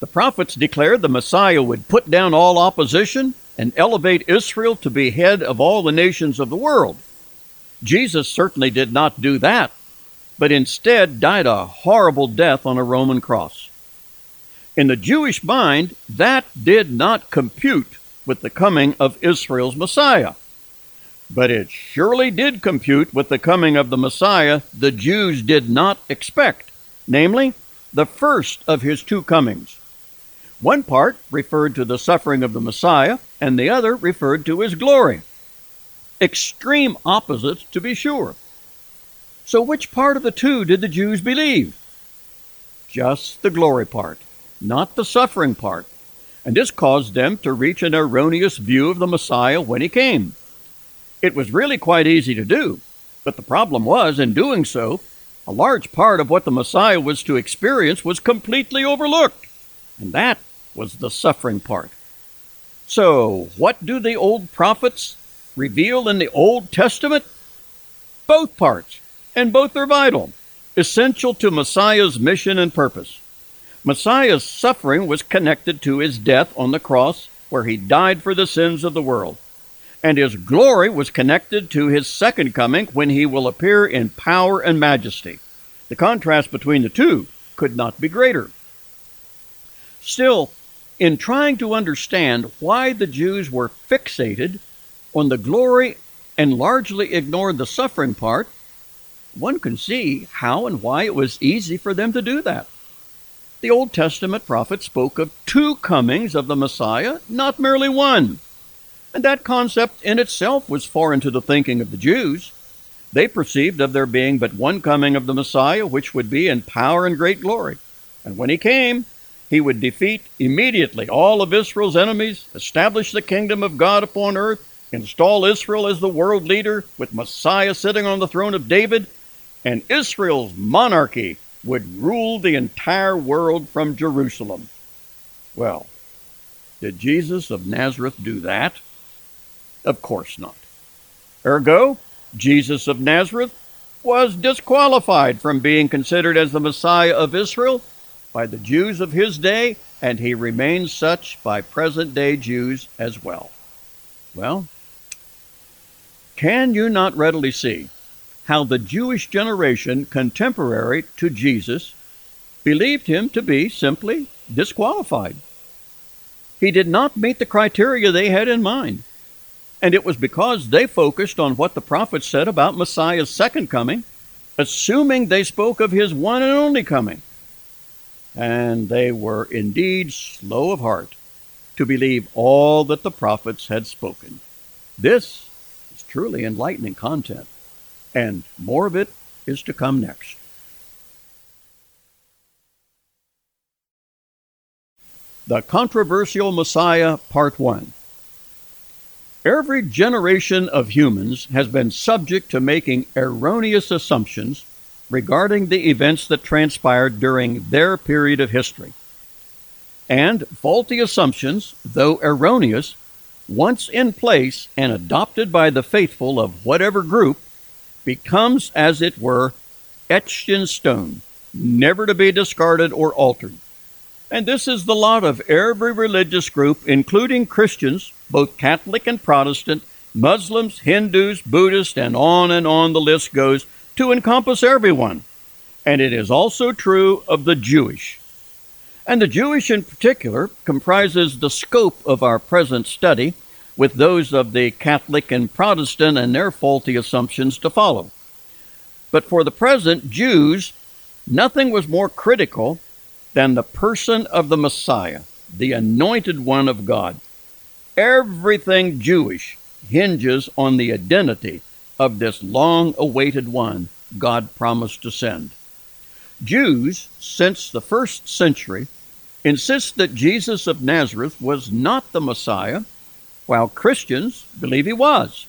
The prophets declared the Messiah would put down all opposition and elevate Israel to be head of all the nations of the world. Jesus certainly did not do that, but instead died a horrible death on a Roman cross. In the Jewish mind, that did not compute with the coming of Israel's Messiah. But it surely did compute with the coming of the Messiah the Jews did not expect, namely, the first of his two comings. One part referred to the suffering of the Messiah, and the other referred to his glory. Extreme opposites, to be sure. So, which part of the two did the Jews believe? Just the glory part not the suffering part, and this caused them to reach an erroneous view of the Messiah when he came. It was really quite easy to do, but the problem was, in doing so, a large part of what the Messiah was to experience was completely overlooked, and that was the suffering part. So, what do the old prophets reveal in the Old Testament? Both parts, and both are vital, essential to Messiah's mission and purpose. Messiah's suffering was connected to his death on the cross, where he died for the sins of the world. And his glory was connected to his second coming, when he will appear in power and majesty. The contrast between the two could not be greater. Still, in trying to understand why the Jews were fixated on the glory and largely ignored the suffering part, one can see how and why it was easy for them to do that. The Old Testament prophets spoke of two comings of the Messiah, not merely one. And that concept in itself was foreign to the thinking of the Jews. They perceived of there being but one coming of the Messiah, which would be in power and great glory. And when he came, he would defeat immediately all of Israel's enemies, establish the kingdom of God upon earth, install Israel as the world leader, with Messiah sitting on the throne of David, and Israel's monarchy would rule the entire world from Jerusalem. Well, did Jesus of Nazareth do that? Of course not. Ergo, Jesus of Nazareth was disqualified from being considered as the Messiah of Israel by the Jews of his day, and he remains such by present day Jews as well. Well, can you not readily see how the Jewish generation contemporary to Jesus believed him to be simply disqualified. He did not meet the criteria they had in mind. And it was because they focused on what the prophets said about Messiah's second coming, assuming they spoke of his one and only coming. And they were indeed slow of heart to believe all that the prophets had spoken. This is truly enlightening content and more of it is to come next. The Controversial Messiah, Part 1. Every generation of humans has been subject to making erroneous assumptions regarding the events that transpired during their period of history. And faulty assumptions, though erroneous, once in place and adopted by the faithful of whatever group, becomes, as it were, etched in stone, never to be discarded or altered. And this is the lot of every religious group, including Christians, both Catholic and Protestant, Muslims, Hindus, Buddhists, and on and on the list goes to encompass everyone. And it is also true of the Jewish. And the Jewish in particular comprises the scope of our present study, with those of the Catholic and Protestant and their faulty assumptions to follow. But for the present, Jews, nothing was more critical than the person of the Messiah, the anointed one of God. Everything Jewish hinges on the identity of this long awaited one God promised to send. Jews, since the first century, insist that Jesus of Nazareth was not the Messiah, while Christians believe he was.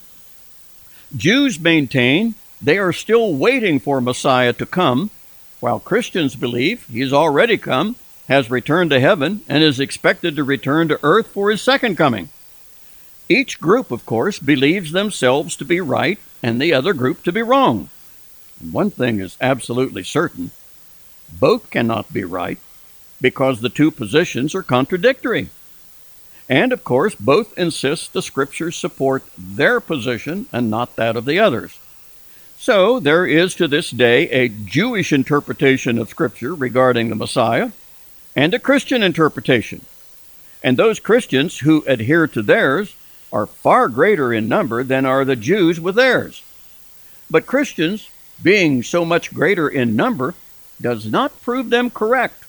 Jews maintain they are still waiting for Messiah to come, while Christians believe he's already come, has returned to heaven, and is expected to return to earth for his second coming. Each group, of course, believes themselves to be right and the other group to be wrong. One thing is absolutely certain both cannot be right because the two positions are contradictory. And of course, both insist the scriptures support their position and not that of the others. So there is to this day a Jewish interpretation of scripture regarding the Messiah and a Christian interpretation. And those Christians who adhere to theirs are far greater in number than are the Jews with theirs. But Christians, being so much greater in number, does not prove them correct.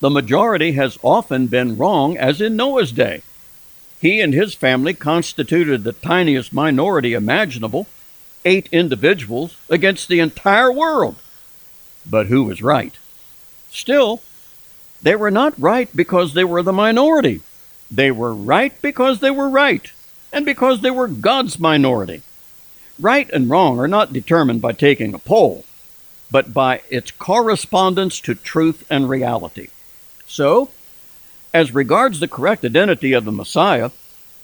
The majority has often been wrong, as in Noah's day. He and his family constituted the tiniest minority imaginable, eight individuals against the entire world. But who was right? Still, they were not right because they were the minority. They were right because they were right, and because they were God's minority. Right and wrong are not determined by taking a poll, but by its correspondence to truth and reality. So, as regards the correct identity of the Messiah,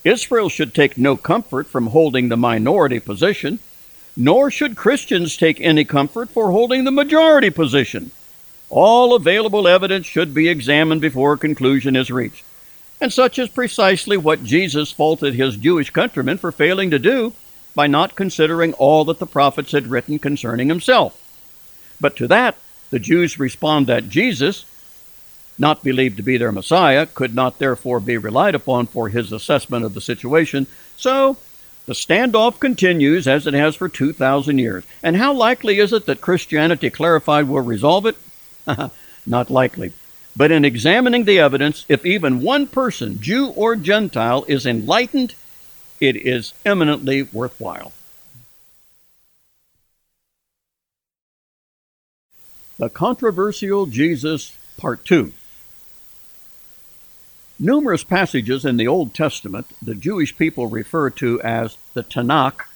Israel should take no comfort from holding the minority position, nor should Christians take any comfort for holding the majority position. All available evidence should be examined before a conclusion is reached. And such is precisely what Jesus faulted his Jewish countrymen for failing to do by not considering all that the prophets had written concerning himself. But to that, the Jews respond that Jesus, not believed to be their Messiah, could not therefore be relied upon for his assessment of the situation. So the standoff continues as it has for 2,000 years. And how likely is it that Christianity clarified will resolve it? not likely. But in examining the evidence, if even one person, Jew or Gentile, is enlightened, it is eminently worthwhile. The Controversial Jesus, Part 2. Numerous passages in the Old Testament the Jewish people refer to as the Tanakh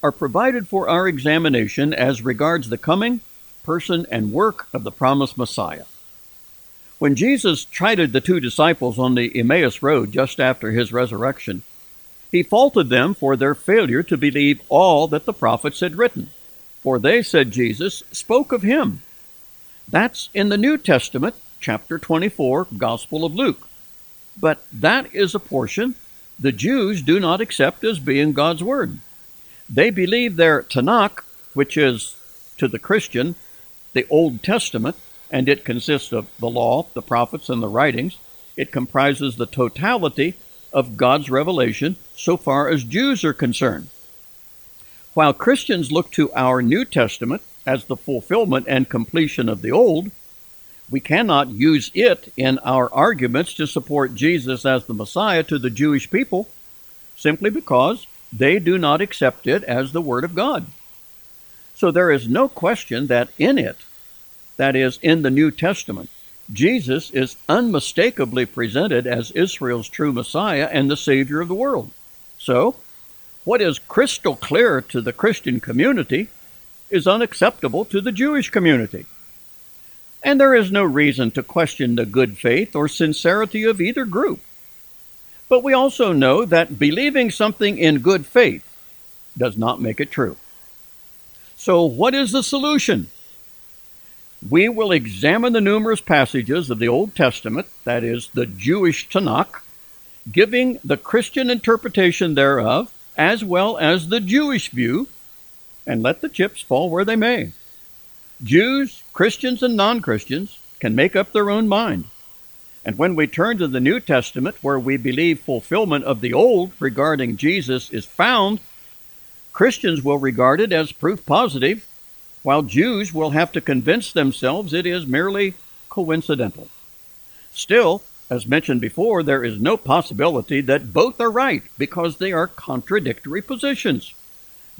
are provided for our examination as regards the coming, person, and work of the promised Messiah. When Jesus chided the two disciples on the Emmaus Road just after his resurrection, he faulted them for their failure to believe all that the prophets had written. For they, said Jesus, spoke of him. That's in the New Testament, chapter 24, Gospel of Luke. But that is a portion the Jews do not accept as being God's Word. They believe their Tanakh, which is to the Christian the Old Testament, and it consists of the law, the prophets, and the writings. It comprises the totality of God's revelation so far as Jews are concerned. While Christians look to our New Testament as the fulfillment and completion of the Old, we cannot use it in our arguments to support Jesus as the Messiah to the Jewish people simply because they do not accept it as the Word of God. So there is no question that in it, that is, in the New Testament, Jesus is unmistakably presented as Israel's true Messiah and the Savior of the world. So, what is crystal clear to the Christian community is unacceptable to the Jewish community and there is no reason to question the good faith or sincerity of either group. But we also know that believing something in good faith does not make it true. So, what is the solution? We will examine the numerous passages of the Old Testament, that is, the Jewish Tanakh, giving the Christian interpretation thereof, as well as the Jewish view, and let the chips fall where they may. Jews, Christians, and non Christians can make up their own mind. And when we turn to the New Testament, where we believe fulfillment of the Old regarding Jesus is found, Christians will regard it as proof positive, while Jews will have to convince themselves it is merely coincidental. Still, as mentioned before, there is no possibility that both are right because they are contradictory positions.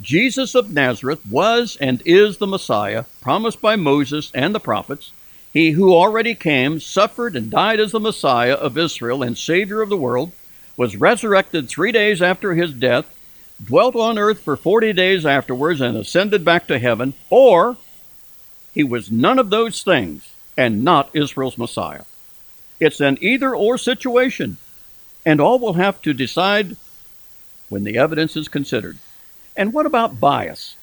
Jesus of Nazareth was and is the Messiah promised by Moses and the prophets he who already came, suffered, and died as the Messiah of Israel and Savior of the world, was resurrected three days after his death, dwelt on earth for forty days afterwards, and ascended back to heaven, or he was none of those things and not Israel's Messiah. It's an either or situation, and all will have to decide when the evidence is considered. And what about bias?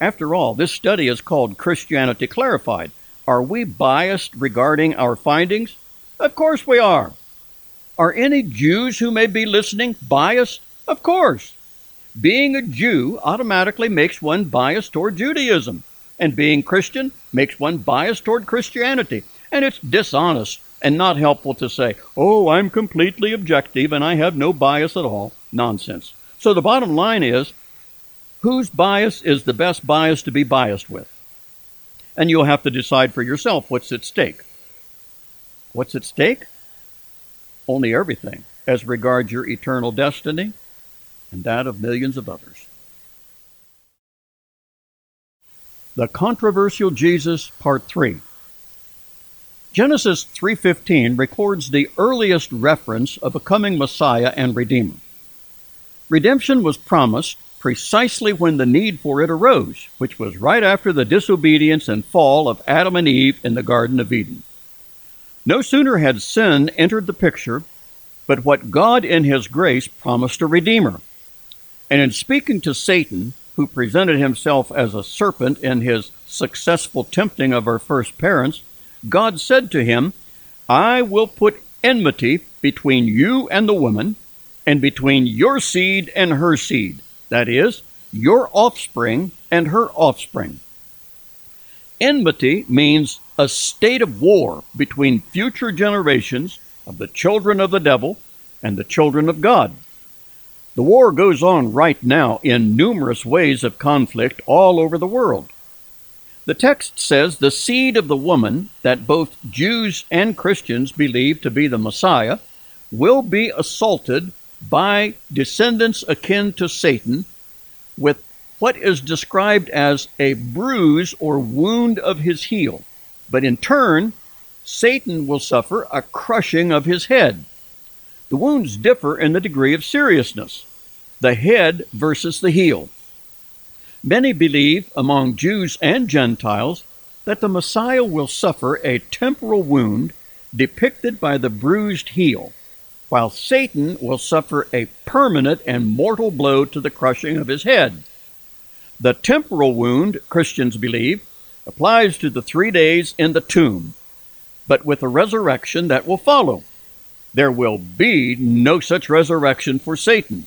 After all, this study is called Christianity Clarified. Are we biased regarding our findings? Of course we are. Are any Jews who may be listening biased? Of course. Being a Jew automatically makes one biased toward Judaism, and being Christian makes one biased toward Christianity. And it's dishonest and not helpful to say, oh, I'm completely objective and I have no bias at all. Nonsense. So the bottom line is whose bias is the best bias to be biased with? and you'll have to decide for yourself what's at stake. What's at stake? Only everything as regards your eternal destiny and that of millions of others. The controversial Jesus part 3. Genesis 3:15 records the earliest reference of a coming Messiah and Redeemer. Redemption was promised precisely when the need for it arose, which was right after the disobedience and fall of Adam and Eve in the Garden of Eden. No sooner had sin entered the picture, but what God in His grace promised a Redeemer. And in speaking to Satan, who presented himself as a serpent in his successful tempting of our first parents, God said to him, I will put enmity between you and the woman, and between your seed and her seed that is, your offspring and her offspring. Enmity means a state of war between future generations of the children of the devil and the children of God. The war goes on right now in numerous ways of conflict all over the world. The text says the seed of the woman, that both Jews and Christians believe to be the Messiah, will be assaulted by descendants akin to Satan with what is described as a bruise or wound of his heel. But in turn, Satan will suffer a crushing of his head. The wounds differ in the degree of seriousness the head versus the heel. Many believe, among Jews and Gentiles, that the Messiah will suffer a temporal wound depicted by the bruised heel while Satan will suffer a permanent and mortal blow to the crushing of his head. The temporal wound, Christians believe, applies to the three days in the tomb, but with the resurrection that will follow. There will be no such resurrection for Satan.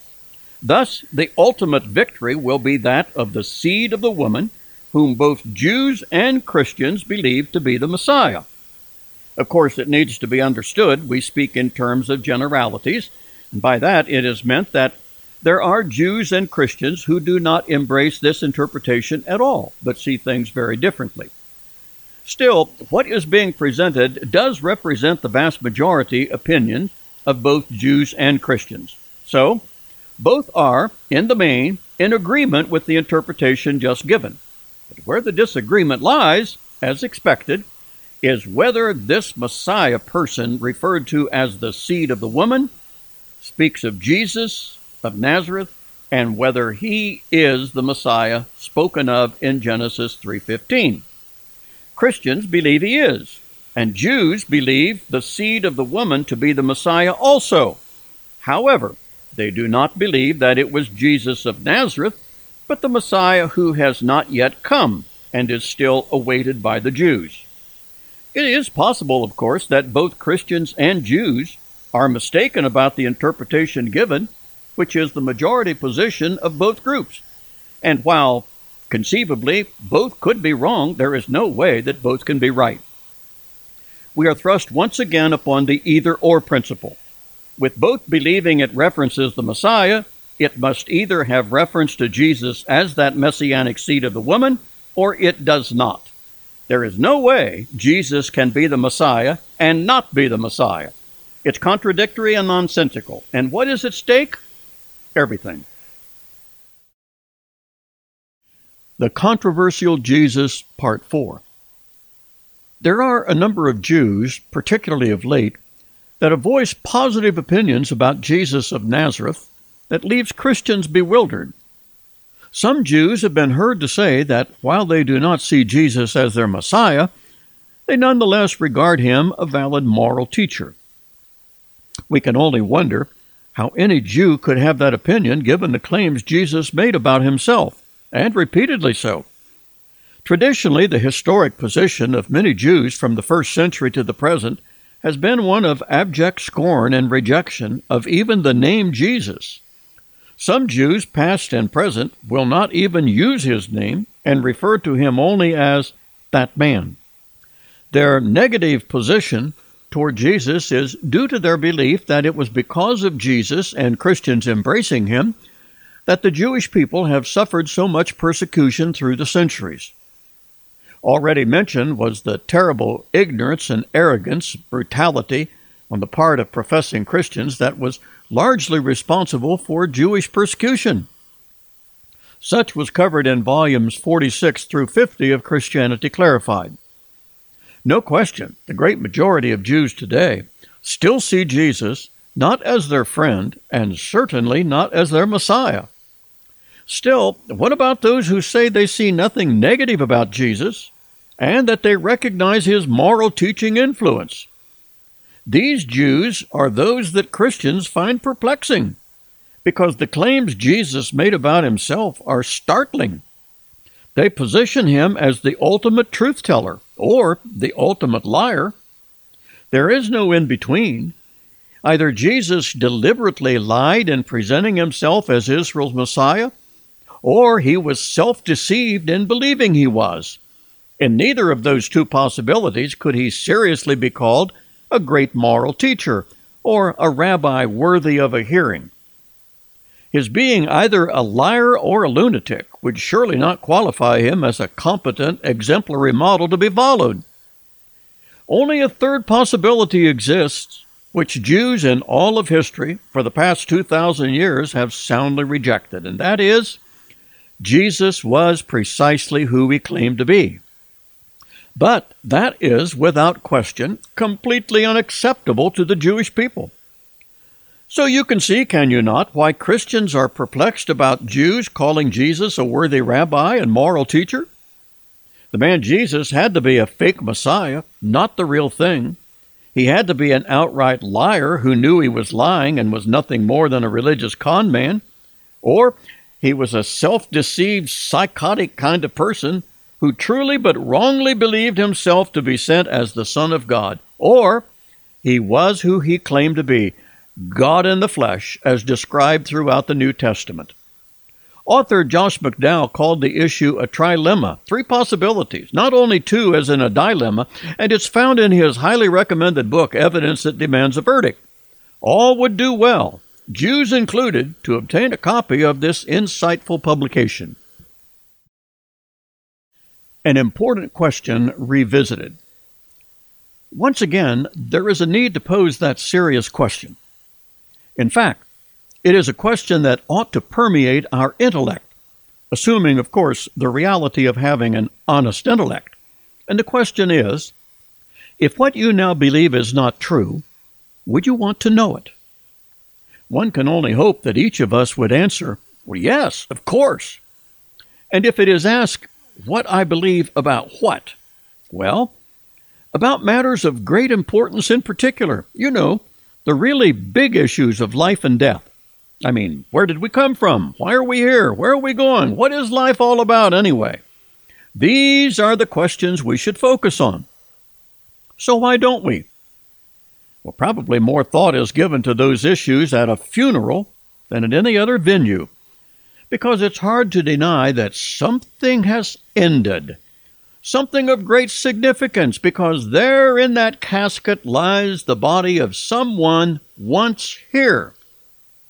Thus, the ultimate victory will be that of the seed of the woman, whom both Jews and Christians believe to be the Messiah. Of course, it needs to be understood we speak in terms of generalities, and by that it is meant that there are Jews and Christians who do not embrace this interpretation at all, but see things very differently. Still, what is being presented does represent the vast majority opinion of both Jews and Christians. So, both are, in the main, in agreement with the interpretation just given. But where the disagreement lies, as expected, is whether this Messiah person, referred to as the seed of the woman, speaks of Jesus of Nazareth and whether he is the Messiah spoken of in Genesis 3:15. Christians believe he is, and Jews believe the seed of the woman to be the Messiah also. However, they do not believe that it was Jesus of Nazareth, but the Messiah who has not yet come and is still awaited by the Jews. It is possible, of course, that both Christians and Jews are mistaken about the interpretation given, which is the majority position of both groups. And while conceivably both could be wrong, there is no way that both can be right. We are thrust once again upon the either or principle. With both believing it references the Messiah, it must either have reference to Jesus as that messianic seed of the woman, or it does not. There is no way Jesus can be the Messiah and not be the Messiah. It's contradictory and nonsensical. And what is at stake? Everything. The Controversial Jesus, Part 4. There are a number of Jews, particularly of late, that have voiced positive opinions about Jesus of Nazareth that leaves Christians bewildered. Some Jews have been heard to say that while they do not see Jesus as their Messiah, they nonetheless regard him a valid moral teacher. We can only wonder how any Jew could have that opinion given the claims Jesus made about himself, and repeatedly so. Traditionally, the historic position of many Jews from the first century to the present has been one of abject scorn and rejection of even the name Jesus. Some Jews, past and present, will not even use his name and refer to him only as that man. Their negative position toward Jesus is due to their belief that it was because of Jesus and Christians embracing him that the Jewish people have suffered so much persecution through the centuries. Already mentioned was the terrible ignorance and arrogance, brutality on the part of professing Christians that was largely responsible for Jewish persecution. Such was covered in volumes 46 through 50 of Christianity Clarified. No question, the great majority of Jews today still see Jesus not as their friend and certainly not as their Messiah. Still, what about those who say they see nothing negative about Jesus and that they recognize his moral teaching influence? These Jews are those that Christians find perplexing because the claims Jesus made about himself are startling. They position him as the ultimate truth teller or the ultimate liar. There is no in between. Either Jesus deliberately lied in presenting himself as Israel's Messiah, or he was self deceived in believing he was. In neither of those two possibilities could he seriously be called a great moral teacher, or a rabbi worthy of a hearing. His being either a liar or a lunatic would surely not qualify him as a competent, exemplary model to be followed. Only a third possibility exists, which Jews in all of history for the past 2,000 years have soundly rejected, and that is Jesus was precisely who he claimed to be. But that is, without question, completely unacceptable to the Jewish people. So you can see, can you not, why Christians are perplexed about Jews calling Jesus a worthy rabbi and moral teacher? The man Jesus had to be a fake Messiah, not the real thing. He had to be an outright liar who knew he was lying and was nothing more than a religious con man. Or he was a self deceived, psychotic kind of person who truly but wrongly believed himself to be sent as the Son of God, or he was who he claimed to be, God in the flesh, as described throughout the New Testament. Author Josh McDowell called the issue a trilemma, three possibilities, not only two as in a dilemma, and it's found in his highly recommended book, Evidence That Demands a Verdict. All would do well, Jews included, to obtain a copy of this insightful publication. An important question revisited. Once again, there is a need to pose that serious question. In fact, it is a question that ought to permeate our intellect, assuming, of course, the reality of having an honest intellect. And the question is if what you now believe is not true, would you want to know it? One can only hope that each of us would answer, Well, yes, of course. And if it is asked, what I believe about what? Well, about matters of great importance in particular. You know, the really big issues of life and death. I mean, where did we come from? Why are we here? Where are we going? What is life all about anyway? These are the questions we should focus on. So why don't we? Well, probably more thought is given to those issues at a funeral than at any other venue, because it's hard to deny that something has ended, something of great significance, because there in that casket lies the body of someone once here,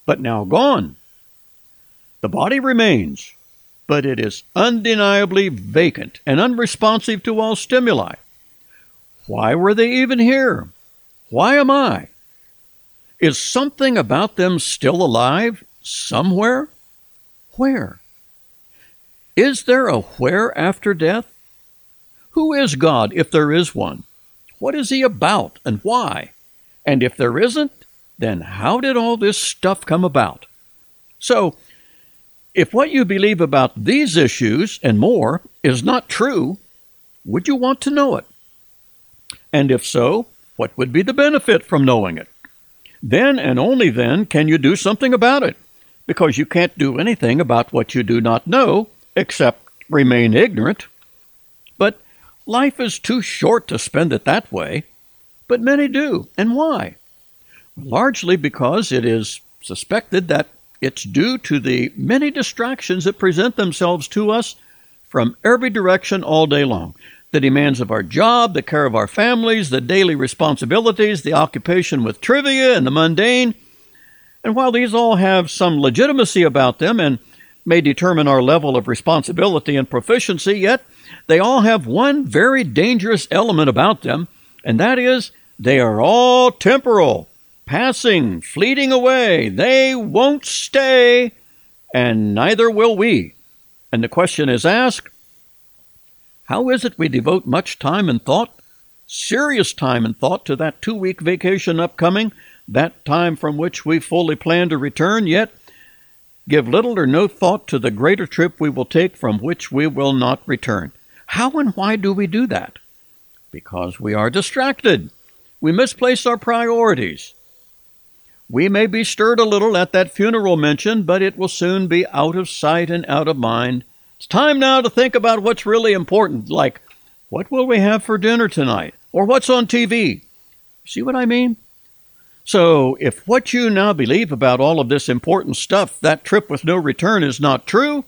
but now gone. The body remains, but it is undeniably vacant and unresponsive to all stimuli. Why were they even here? Why am I? Is something about them still alive somewhere? Where? Is there a where after death? Who is God if there is one? What is he about and why? And if there isn't, then how did all this stuff come about? So, if what you believe about these issues and more is not true, would you want to know it? And if so, what would be the benefit from knowing it? Then and only then can you do something about it, because you can't do anything about what you do not know except remain ignorant. But life is too short to spend it that way. But many do. And why? Largely because it is suspected that it's due to the many distractions that present themselves to us from every direction all day long the demands of our job, the care of our families, the daily responsibilities, the occupation with trivia and the mundane. And while these all have some legitimacy about them and may determine our level of responsibility and proficiency, yet they all have one very dangerous element about them, and that is they are all temporal, passing, fleeting away. They won't stay, and neither will we. And the question is asked how is it we devote much time and thought, serious time and thought, to that two week vacation upcoming, that time from which we fully plan to return, yet give little or no thought to the greater trip we will take from which we will not return? How and why do we do that? Because we are distracted. We misplace our priorities. We may be stirred a little at that funeral mention, but it will soon be out of sight and out of mind it's time now to think about what's really important, like what will we have for dinner tonight? Or what's on TV? See what I mean? So, if what you now believe about all of this important stuff, that trip with no return, is not true,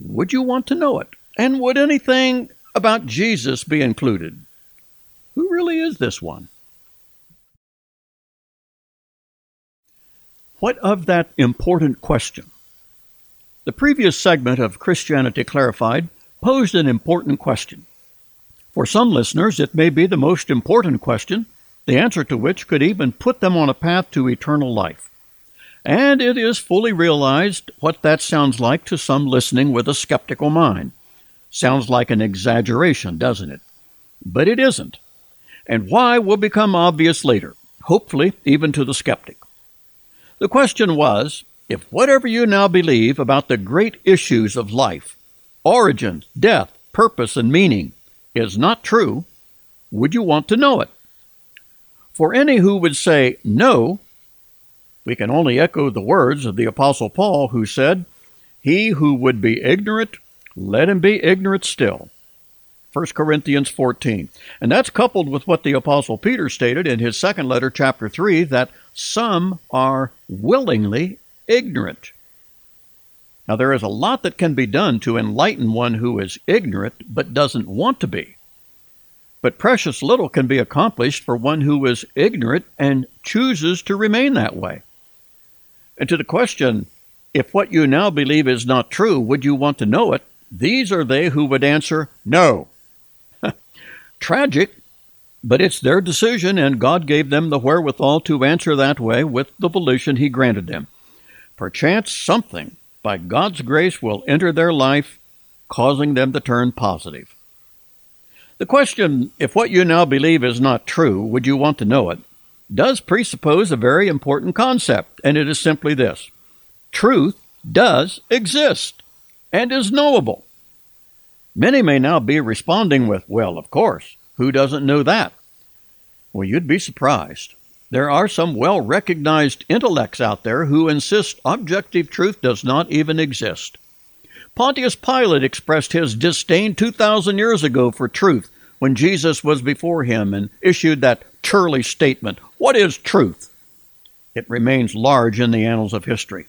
would you want to know it? And would anything about Jesus be included? Who really is this one? What of that important question? The previous segment of Christianity Clarified posed an important question. For some listeners, it may be the most important question, the answer to which could even put them on a path to eternal life. And it is fully realized what that sounds like to some listening with a skeptical mind. Sounds like an exaggeration, doesn't it? But it isn't. And why will become obvious later, hopefully, even to the skeptic. The question was if whatever you now believe about the great issues of life, origin, death, purpose, and meaning, is not true, would you want to know it? For any who would say no, we can only echo the words of the Apostle Paul, who said, He who would be ignorant, let him be ignorant still. 1 Corinthians 14. And that's coupled with what the Apostle Peter stated in his second letter, chapter 3, that some are willingly ignorant. Now, there is a lot that can be done to enlighten one who is ignorant but doesn't want to be. But precious little can be accomplished for one who is ignorant and chooses to remain that way. And to the question, if what you now believe is not true, would you want to know it? These are they who would answer, no. Tragic, but it's their decision, and God gave them the wherewithal to answer that way with the volition He granted them. Perchance something, by God's grace, will enter their life, causing them to turn positive. The question, if what you now believe is not true, would you want to know it, does presuppose a very important concept, and it is simply this truth does exist and is knowable. Many may now be responding with, Well, of course, who doesn't know that? Well, you'd be surprised. There are some well recognized intellects out there who insist objective truth does not even exist. Pontius Pilate expressed his disdain 2,000 years ago for truth when Jesus was before him and issued that churlish statement What is truth? It remains large in the annals of history.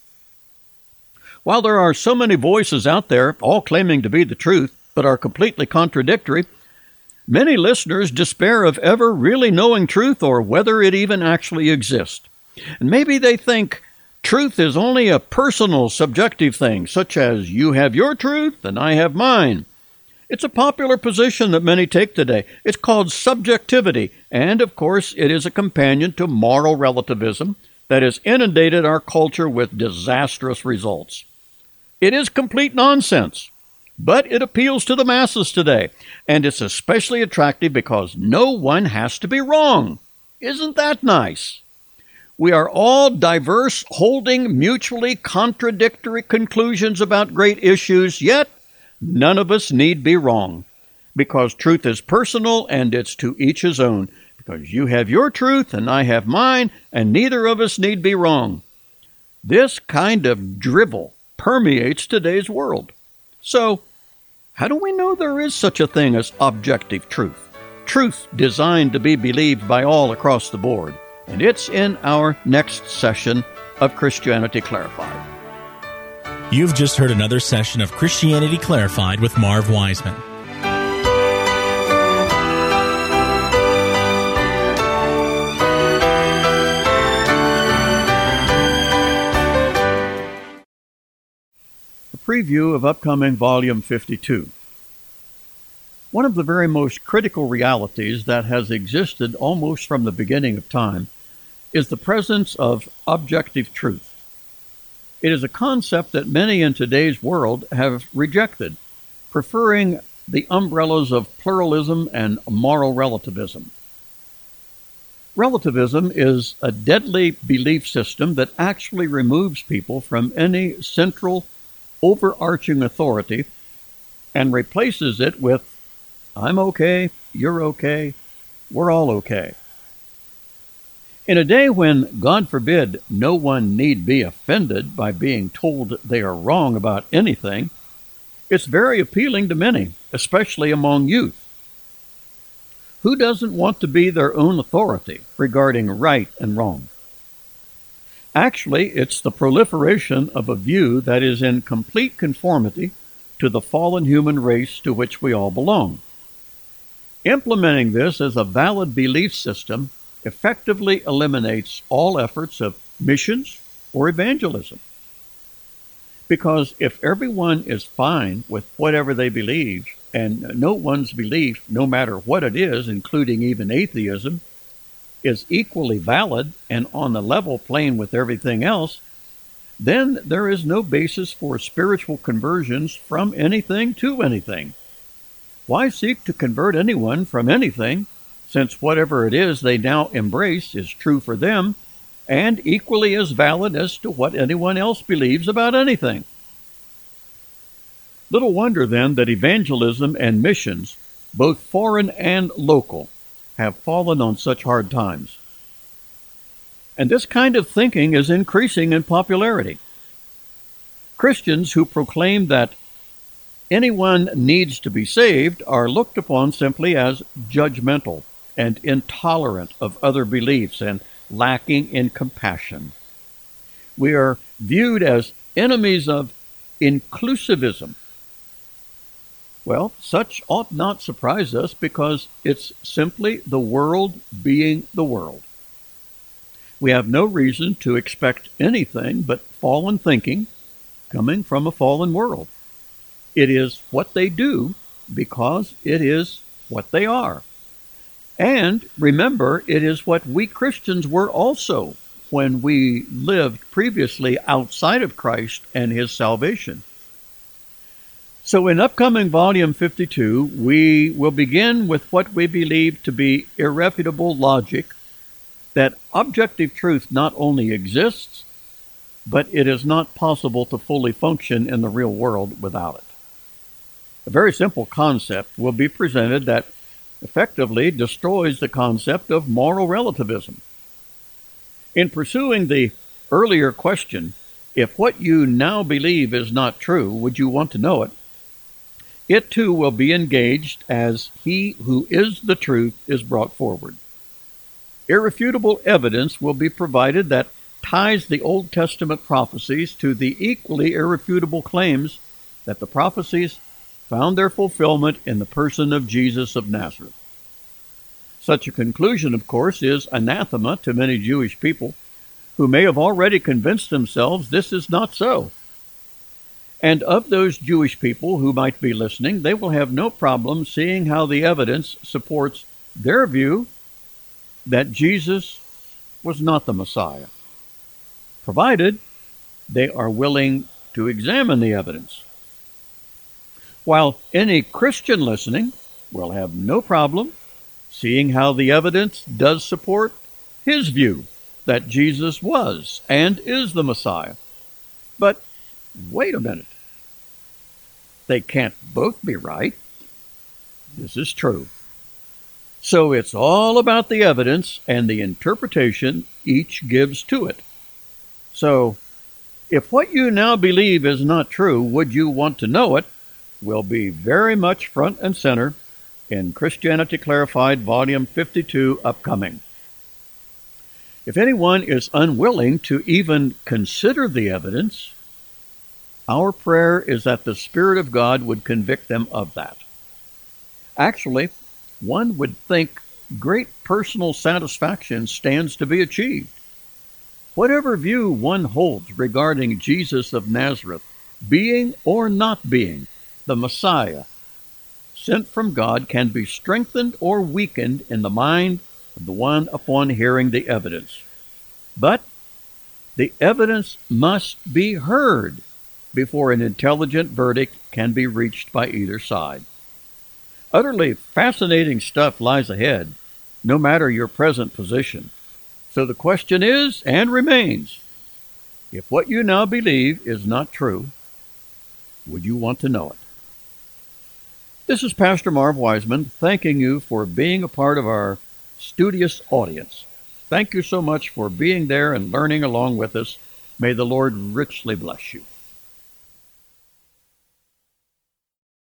While there are so many voices out there, all claiming to be the truth, but are completely contradictory, many listeners despair of ever really knowing truth or whether it even actually exists. And maybe they think truth is only a personal, subjective thing, such as you have your truth and I have mine. It's a popular position that many take today. It's called subjectivity, and of course, it is a companion to moral relativism that has inundated our culture with disastrous results. It is complete nonsense, but it appeals to the masses today, and it's especially attractive because no one has to be wrong. Isn't that nice? We are all diverse, holding mutually contradictory conclusions about great issues, yet None of us need be wrong because truth is personal and it's to each his own. Because you have your truth and I have mine, and neither of us need be wrong. This kind of drivel permeates today's world. So, how do we know there is such a thing as objective truth? Truth designed to be believed by all across the board. And it's in our next session of Christianity Clarified. You've just heard another session of Christianity Clarified with Marv Wiseman. Preview of upcoming Volume 52. One of the very most critical realities that has existed almost from the beginning of time is the presence of objective truth. It is a concept that many in today's world have rejected, preferring the umbrellas of pluralism and moral relativism. Relativism is a deadly belief system that actually removes people from any central, overarching authority and replaces it with, I'm okay, you're okay, we're all okay. In a day when, God forbid, no one need be offended by being told they are wrong about anything, it's very appealing to many, especially among youth. Who doesn't want to be their own authority regarding right and wrong? Actually, it's the proliferation of a view that is in complete conformity to the fallen human race to which we all belong. Implementing this as a valid belief system effectively eliminates all efforts of missions or evangelism. Because if everyone is fine with whatever they believe, and no one's belief, no matter what it is, including even atheism, is equally valid and on the level plane with everything else, then there is no basis for spiritual conversions from anything to anything. Why seek to convert anyone from anything since whatever it is they now embrace is true for them and equally as valid as to what anyone else believes about anything. Little wonder then that evangelism and missions, both foreign and local, have fallen on such hard times. And this kind of thinking is increasing in popularity. Christians who proclaim that anyone needs to be saved are looked upon simply as judgmental and intolerant of other beliefs and lacking in compassion. We are viewed as enemies of inclusivism. Well, such ought not surprise us because it's simply the world being the world. We have no reason to expect anything but fallen thinking coming from a fallen world. It is what they do because it is what they are. And remember, it is what we Christians were also when we lived previously outside of Christ and his salvation. So, in upcoming volume 52, we will begin with what we believe to be irrefutable logic that objective truth not only exists, but it is not possible to fully function in the real world without it. A very simple concept will be presented that effectively destroys the concept of moral relativism. In pursuing the earlier question, if what you now believe is not true, would you want to know it? It too will be engaged as he who is the truth is brought forward. Irrefutable evidence will be provided that ties the Old Testament prophecies to the equally irrefutable claims that the prophecies found their fulfillment in the person of Jesus of Nazareth. Such a conclusion, of course, is anathema to many Jewish people who may have already convinced themselves this is not so. And of those Jewish people who might be listening, they will have no problem seeing how the evidence supports their view that Jesus was not the Messiah, provided they are willing to examine the evidence. While any Christian listening will have no problem seeing how the evidence does support his view that Jesus was and is the Messiah. But wait a minute. They can't both be right. This is true. So it's all about the evidence and the interpretation each gives to it. So, if what you now believe is not true, would you want to know it? Will be very much front and center in Christianity Clarified, Volume 52, upcoming. If anyone is unwilling to even consider the evidence, our prayer is that the Spirit of God would convict them of that. Actually, one would think great personal satisfaction stands to be achieved. Whatever view one holds regarding Jesus of Nazareth, being or not being the Messiah, sent from God, can be strengthened or weakened in the mind of the one upon hearing the evidence. But the evidence must be heard before an intelligent verdict can be reached by either side. Utterly fascinating stuff lies ahead, no matter your present position. So the question is and remains if what you now believe is not true, would you want to know it? This is Pastor Marv Wiseman thanking you for being a part of our studious audience. Thank you so much for being there and learning along with us. May the Lord richly bless you.